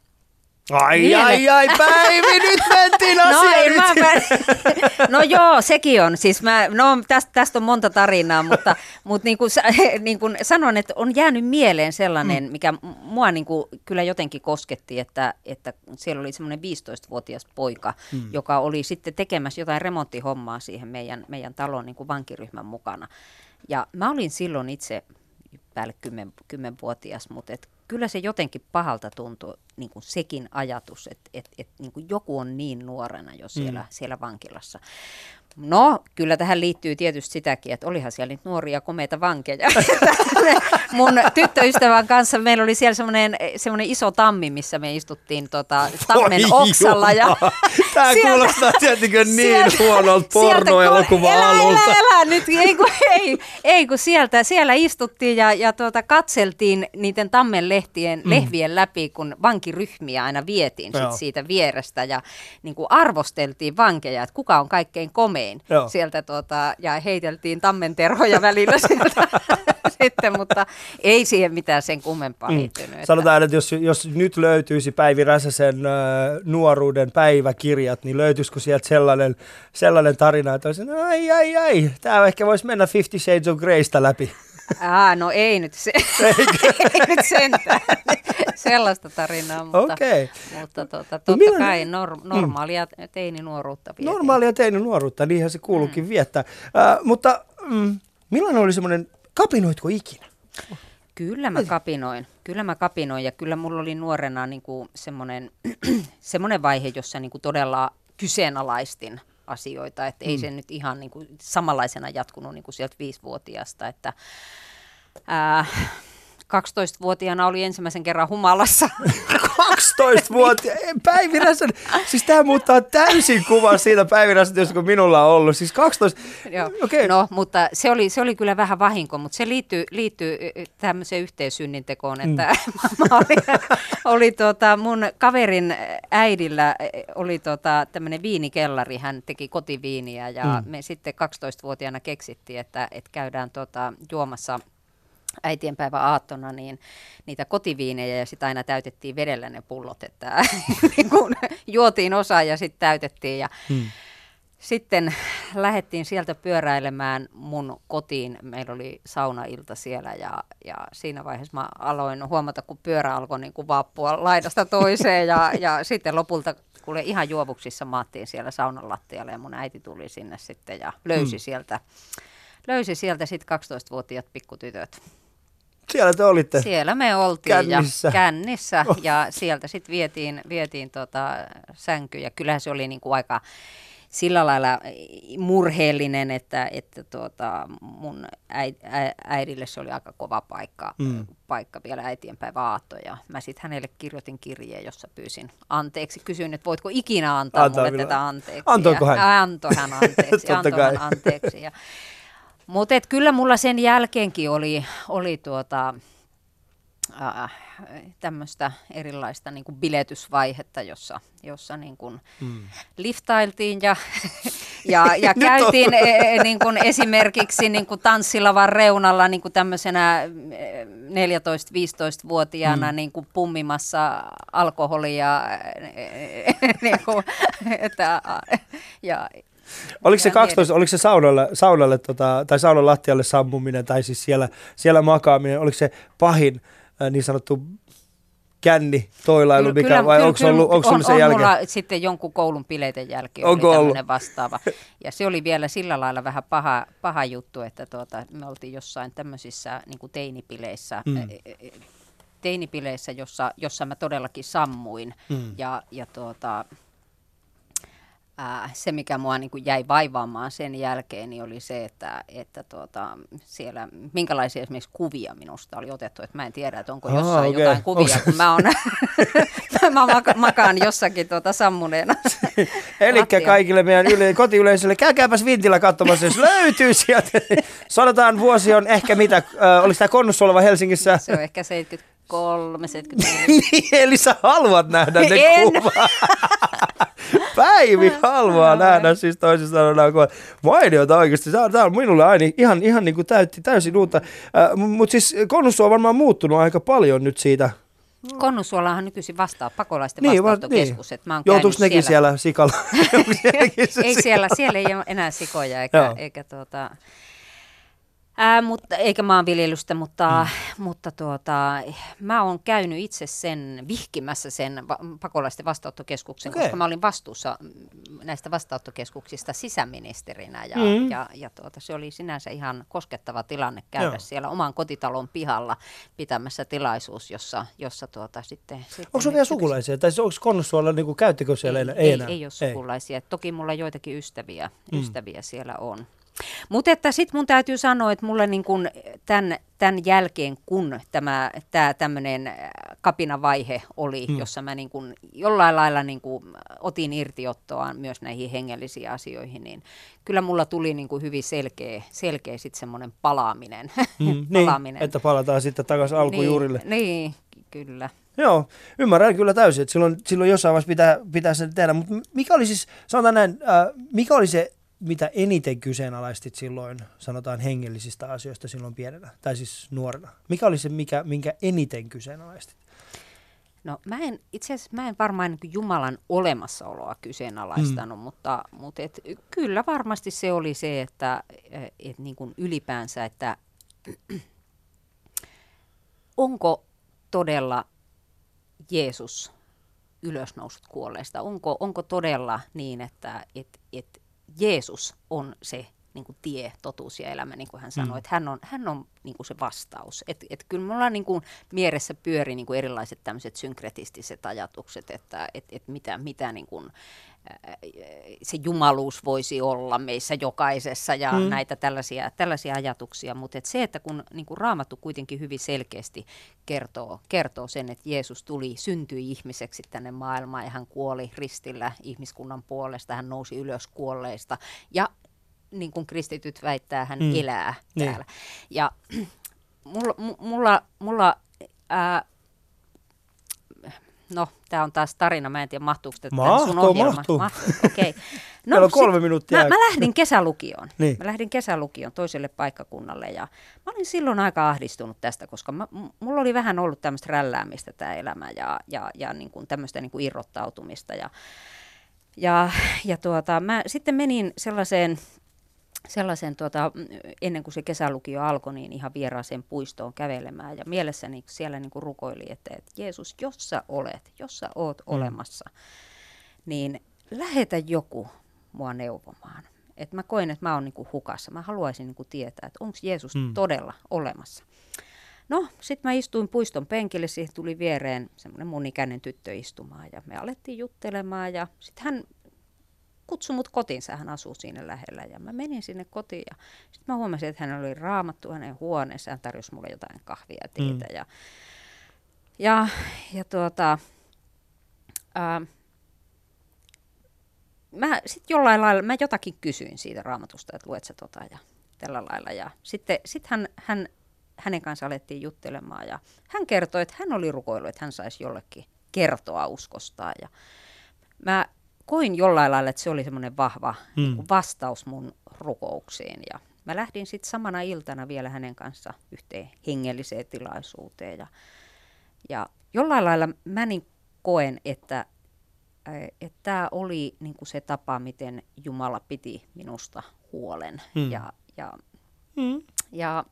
Ai, Miele- ai, ai, Päivi, nyt mentiin (laughs) No, ei, nyt. mä, mä, no joo, sekin on. Siis mä, no, tästä, tästä on monta tarinaa, mutta, (laughs) mutta niin kuin, (laughs) niin kuin sanon, että on jäänyt mieleen sellainen, mikä m- mua niin kuin kyllä jotenkin kosketti, että, että siellä oli semmoinen 15-vuotias poika, mm. joka oli sitten tekemässä jotain remonttihommaa siihen meidän, meidän talon niin kuin vankiryhmän mukana. Ja mä olin silloin itse päälle 10, 10-vuotias, mutta et kyllä se jotenkin pahalta tuntui niin kuin sekin ajatus, että et, et, niin kuin joku on niin nuorena jo siellä, mm. siellä vankilassa. No, kyllä tähän liittyy tietysti sitäkin, että olihan siellä niitä nuoria komeita vankeja. (laughs) Mun tyttöystävän kanssa meillä oli siellä semmoinen, semmoinen iso tammi, missä me istuttiin tota, tammen Oi oksalla. Ja Tää sieltä- kuulostaa tietenkin niin sieltä- huonolta pornoelokuva-alulta. Elä, elä, elä nyt, ei kun, ei, ei kun sieltä, siellä istuttiin ja, ja tuota, katseltiin niiden tammen lehtien, mm. lehvien läpi, kun vankiryhmiä aina vietiin Joo. sit siitä vierestä ja niin kuin arvosteltiin vankeja, että kuka on kaikkein komein Joo. sieltä tuota, ja heiteltiin tammenterhoja välillä (laughs) sieltä (laughs) sitten, mutta ei siihen mitään sen kummempaa liittynyt. Mm. Sanotaan, että jos, jos nyt löytyisi Päivi Räsäsen äh, nuoruuden päiväkirjat, niin löytyisikö sieltä sellainen, sellainen tarina, että olisi, no, ai ai ai, tämä ehkä voisi mennä Fifty Shades of Greystä läpi. Aa, no ei nyt, se, (laughs) (laughs) ei nyt sentään sellaista tarinaa, mutta, Okei. mutta tota, totta No millainen- kai nor, normaalia mm. teininuoruutta vietiin. Normaalia tein nuoruutta, niinhän se kuuluukin mm. viettää. Äh, mutta mm, millainen oli semmoinen, kapinoitko ikinä? Kyllä mä kapinoin, kyllä mä kapinoin ja kyllä mulla oli nuorena niin kuin semmoinen, (clears throat) semmoinen vaihe, jossa niin kuin todella kyseenalaistin asioita, että ei se nyt ihan niin kuin samanlaisena jatkunut niin kuin sieltä viisivuotiaasta, että ää, 12-vuotiaana oli ensimmäisen kerran humalassa. (laughs) 12-vuotias, Päivirässä, siis tämä muuttaa täysin kuvan siitä Päivirässä, kun minulla on ollut. Siis 12, Joo. okei. No, mutta se oli, se oli kyllä vähän vahinko, mutta se liittyy, liittyy tämmöiseen yhteissynnintekoon, että mm. (laughs) mä olin, oli tota, mun kaverin äidillä oli tota, tämmöinen viinikellari, hän teki kotiviiniä ja mm. me sitten 12-vuotiaana keksittiin, että, että käydään tota, juomassa – äitienpäivä aattona, niin niitä kotiviinejä ja sitten aina täytettiin vedellä ne pullot, että (laughs) niin kun juotiin osa ja sitten täytettiin ja hmm. Sitten lähdettiin sieltä pyöräilemään mun kotiin. Meillä oli saunailta siellä ja, ja siinä vaiheessa mä aloin huomata, kun pyörä alkoi niin kuin vaappua laidasta toiseen ja, ja (laughs) sitten lopulta kuule ihan juovuksissa maattiin siellä saunan lattialle ja mun äiti tuli sinne sitten ja löysi hmm. sieltä löysi sieltä sitten 12-vuotiaat pikkutytöt. Siellä te olitte. Siellä me oltiin kännissä. ja kännissä oh. ja sieltä sitten vietiin, vietiin tota sänky ja kyllähän se oli niinku aika sillä lailla murheellinen, että, että tuota, mun äidille se oli aika kova paikka, mm. paikka vielä äitienpäivä aatto. Ja mä sitten hänelle kirjoitin kirjeen, jossa pyysin anteeksi. Kysyin, että voitko ikinä antaa Antaa mulle tätä anteeksi. Antoiko hän? Ja, antoi hän anteeksi. (laughs) antoi hän anteeksi. Ja, mutta kyllä mulla sen jälkeenkin oli, oli tuota, äh, tämmöistä erilaista niin kuin biletysvaihetta, jossa, jossa niin kuin mm. liftailtiin ja, (laughs) ja, ja käytiin e, e, niin kuin esimerkiksi niin kuin tanssilavan reunalla niin kuin tämmöisenä 14-15-vuotiaana mm. niin kuin pummimassa alkoholia (laughs) niin kuin, että, ja Oliko se 12, oliko se saunalle, saunalle tota, tai saunan lattialle sammuminen tai siis siellä, siellä makaaminen, oliko se pahin äh, niin sanottu känni toilailu, kyllä, mikä, kyllä, vai onko ollut, onko on, sen jälkeen? Mulla sitten jonkun koulun bileiden jälkeen onko oli tämmöinen vastaava. Ja se oli vielä sillä lailla vähän paha, paha juttu, että tuota, me oltiin jossain tämmöisissä niin teinipileissä, mm. teinipileissä jossa, jossa mä todellakin sammuin. Mm. Ja, ja tuota, ää, se, mikä mua niin kuin jäi vaivaamaan sen jälkeen, niin oli se, että, että tuota, siellä, minkälaisia esimerkiksi kuvia minusta oli otettu. Että mä en tiedä, että onko jossain ah, okay. jotain kuvia, Onks... kun mä, on, (laughs) (laughs) mä maka, makaan jossakin tuota sammuneena. (laughs) Eli kaikille meidän yle, kotiyleisölle, käykääpäs vintillä katsomassa, jos löytyy sieltä. Sanotaan vuosi on ehkä mitä, äh, oliko tämä Konnussuolava Helsingissä? Se on ehkä 73, 74. (laughs) niin, eli sä haluat nähdä ne en. kuvat. (laughs) Päivi haluaa nähdä siis toisin sanoen kun mainiota oikeasti. Tämä on, minulle aina ihan, ihan niin kuin täytti, täysin uutta. Äh, Mutta siis Konnussuo on varmaan muuttunut aika paljon nyt siitä. Konnussuolahan nykyisin vastaa pakolaisten niin, vastaanottokeskus. Niin. Mä Joutuuko nekin siellä, siellä sikalla? (laughs) ei siellä, siellä ei ole enää sikoja eikä, eikä tuota, Ää, mutta, eikä maanviljelystä, mutta, mm. mutta tuota, mä oon käynyt itse sen vihkimässä sen va- pakolaisten vastaanottokeskuksen, okay. koska mä olin vastuussa näistä vastaanottokeskuksista sisäministerinä ja, mm. ja, ja tuota, se oli sinänsä ihan koskettava tilanne käydä Joo. siellä oman kotitalon pihalla pitämässä tilaisuus, jossa, jossa tuota, sitten... sitten onko se vielä sukulaisia? Tai onko Konnussuolla, niin kuin, käyttikö siellä ei, enää? Ei, ei, ei ole sukulaisia. Ei. Toki mulla joitakin ystäviä, mm. ystäviä siellä on. Mutta että sitten mun täytyy sanoa, että mulle niin kun tämän, tämän jälkeen, kun tämä tämmöinen äh, kapinavaihe oli, hmm. jossa mä niin kun jollain lailla niin kun otin irtiottoa myös näihin hengellisiin asioihin, niin kyllä mulla tuli niin kun hyvin selkeä, selkeä sitten semmoinen palaaminen. Hmm, (laughs) palaaminen. Niin, että palataan sitten takaisin alkujuurille. Niin, niin kyllä. Joo, ymmärrän kyllä täysin, että silloin, silloin jossain vaiheessa pitää, pitää sen tehdä, mutta mikä oli siis, sanotaan näin, äh, mikä oli se mitä eniten kyseenalaistit silloin, sanotaan hengellisistä asioista silloin pienenä, tai siis nuorena? Mikä oli se, mikä, minkä eniten kyseenalaistit? No mä en, itse asiassa mä en varmaan niin Jumalan olemassaoloa kyseenalaistanut, mm. mutta, mutta et, kyllä varmasti se oli se, että et niin kuin ylipäänsä, että (clears throat) onko todella Jeesus ylösnousut kuolleista? Onko, onko todella niin, että et, et Jeesus on se niin kuin tie, totuus ja elämä, niin kuin hän sanoi, mm. että hän on, hän on niin kuin se vastaus. Että et kyllä mulla niin kuin mielessä pyöri niin kuin erilaiset tämmöiset synkretistiset ajatukset, että et, et mitä, mitä niin kuin, se jumaluus voisi olla meissä jokaisessa ja mm. näitä tällaisia, tällaisia ajatuksia, mutta et se, että kun niin kuin Raamattu kuitenkin hyvin selkeästi kertoo, kertoo sen, että Jeesus tuli, syntyi ihmiseksi tänne maailmaan ja hän kuoli ristillä ihmiskunnan puolesta, hän nousi ylös kuolleista ja niin kuin kristityt väittää, hän mm. elää niin. täällä. Ja (clears throat) mulla, mulla, mulla ää, no, tämä on taas tarina, mä en tiedä mahtuuko tämä sun ohjelma. Mahtuu, mahtuu. Okei. Okay. (laughs) No, on kolme minuuttia. Mä, mä lähdin kesälukioon. (laughs) Niin. Mä lähdin kesälukioon toiselle paikkakunnalle ja mä olin silloin aika ahdistunut tästä, koska mä, mulla oli vähän ollut tämmöistä rälläämistä tämä elämä ja, ja, ja niin kuin tämmöistä niin kuin irrottautumista. Ja, ja, ja tuota, mä sitten menin sellaiseen sellaisen, tuota, ennen kuin se kesälukio alkoi, niin ihan vieraaseen puistoon kävelemään. Ja mielessäni siellä niin kuin rukoili, että, että Jeesus, jos sä olet, jos sä oot mm. olemassa, niin lähetä joku mua neuvomaan. Et mä koen, että mä oon niin kuin hukassa. Mä haluaisin niin kuin tietää, että onko Jeesus mm. todella olemassa. No, sitten mä istuin puiston penkille, siihen tuli viereen semmoinen mun ikäinen tyttö istumaan ja me alettiin juttelemaan ja sitten hän kutsui mut kotiinsa, hän asuu siinä lähellä. Ja mä menin sinne kotiin ja sitten mä huomasin, että hän oli raamattu hänen huoneessa. Hän tarjosi mulle jotain kahvia ja teitä. Mm. Ja, ja, ja tuota, ää, mä sitten jollain lailla, mä jotakin kysyin siitä raamatusta, että luet sä tota ja tällä lailla. Ja sitten sit hän, hän, hänen kanssa alettiin juttelemaan ja hän kertoi, että hän oli rukoillut, että hän saisi jollekin kertoa uskostaan. Ja mä koin jollain lailla, että se oli semmoinen vahva mm. niin vastaus mun rukouksiin. Ja mä lähdin sitten samana iltana vielä hänen kanssa yhteen hengelliseen tilaisuuteen. Ja, ja jollain lailla mä niin koen, että että tämä oli niin kuin se tapa, miten Jumala piti minusta huolen. Mm. Ja, ja, mm. ja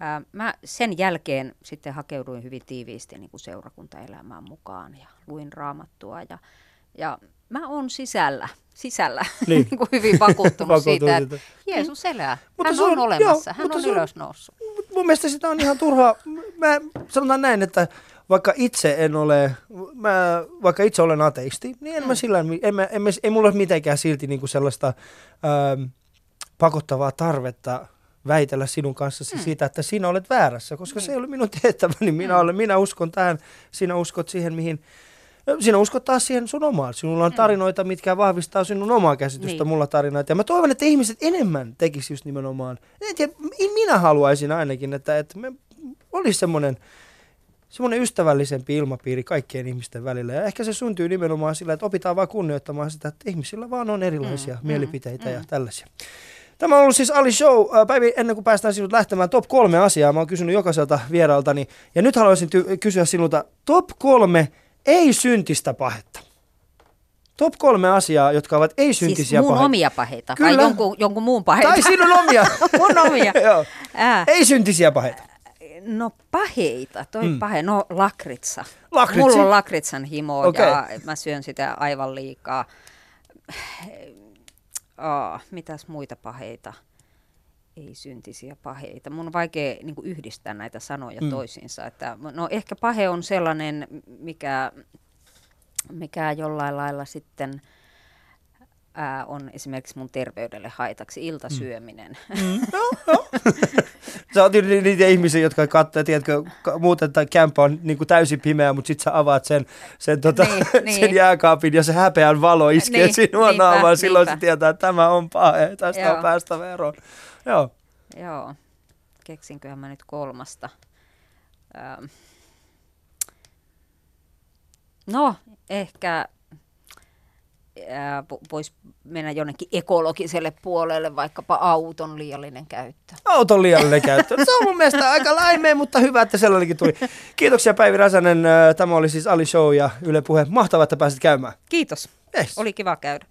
ää, mä sen jälkeen sitten hakeuduin hyvin tiiviisti niin kuin seurakuntaelämään mukaan ja luin raamattua ja ja mä oon sisällä, sisällä (laughs) niin. niin kuin hyvin vakuuttunut siitä, että Jeesus elää. Mutta hän on, on olemassa, joo, hän on ylös noussut. Mun mielestä sitä on ihan turhaa. Mä sanotaan näin, että vaikka itse en ole, mä, vaikka itse olen ateisti, niin en mm. mä sillä, en mä, en mä, ei mulla ole mitenkään silti niinku sellaista ähm, pakottavaa tarvetta väitellä sinun kanssasi mm. siitä, että sinä olet väärässä, koska mm. se ei ole minun tehtäväni. Minä, mm. olen, minä uskon tähän, sinä uskot siihen, mihin, sinä uskot taas siihen sun omaan. Sinulla on mm. tarinoita, mitkä vahvistaa sinun omaa käsitystä, niin. mulla tarinoita. Ja mä toivon, että ihmiset enemmän tekisi just nimenomaan. En tiedä, minä haluaisin ainakin, että, että me olisi semmoinen semmoinen ystävällisempi ilmapiiri kaikkien ihmisten välillä. Ja ehkä se syntyy nimenomaan sillä, että opitaan vaan kunnioittamaan sitä, että ihmisillä vaan on erilaisia mm, mielipiteitä mm, ja mm. tällaisia. Tämä on ollut siis Ali Show. Päivi, ennen kuin päästään sinut lähtemään, top kolme asiaa. Mä oon kysynyt jokaiselta vieraltani. Ja nyt haluaisin ty- kysyä sinulta top kolme ei syntistä pahetta. Top kolme asiaa, jotka ovat ei-syntisiä siis mun paheita. omia paheita Kyllä. vai jonkun, jonkun muun paheita? Tai sinun omia. (laughs) mun omia. (laughs) Joo. Ei-syntisiä paheita. No paheita, toi mm. pahe, no lakritsa. Lakritsi? Mulla on lakritsan himo okay. ja mä syön sitä aivan liikaa. Oh, mitäs muita paheita? Ei-syntisiä paheita. Mun on vaikea niin kuin yhdistää näitä sanoja mm. toisiinsa. Että, no ehkä pahe on sellainen, mikä, mikä jollain lailla sitten ää, on esimerkiksi mun terveydelle haitaksi, iltasyöminen. Mm. Mm. no, no. sä oot niitä ihmisiä, jotka katsoo, tiedätkö, muuten tämä kämppä on niin kuin täysin pimeä, mutta sitten sä avaat sen, sen, tota, niin, (laughs) sen niin. jääkaapin ja se häpeän valo iskee niin, sinua naamaan. Silloin se tietää, että tämä on pahe, tästä Joo. on päästä veroon. Joo. Joo. Keksinköhän mä nyt kolmasta. Ähm. No, ehkä voisi mennä jonnekin ekologiselle puolelle, vaikkapa auton liiallinen käyttö. Auton liiallinen käyttö. Se on mun mielestä aika laimea, mutta hyvä, että sellainenkin tuli. Kiitoksia Päivi Räsänen. Tämä oli siis Ali Show ja Yle Puhe. Mahtavaa, että pääsit käymään. Kiitos. Yes. Oli kiva käydä.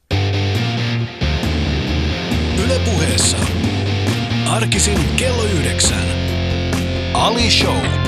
Yle Puheessa. Arkisin kello yhdeksän. Ali Show.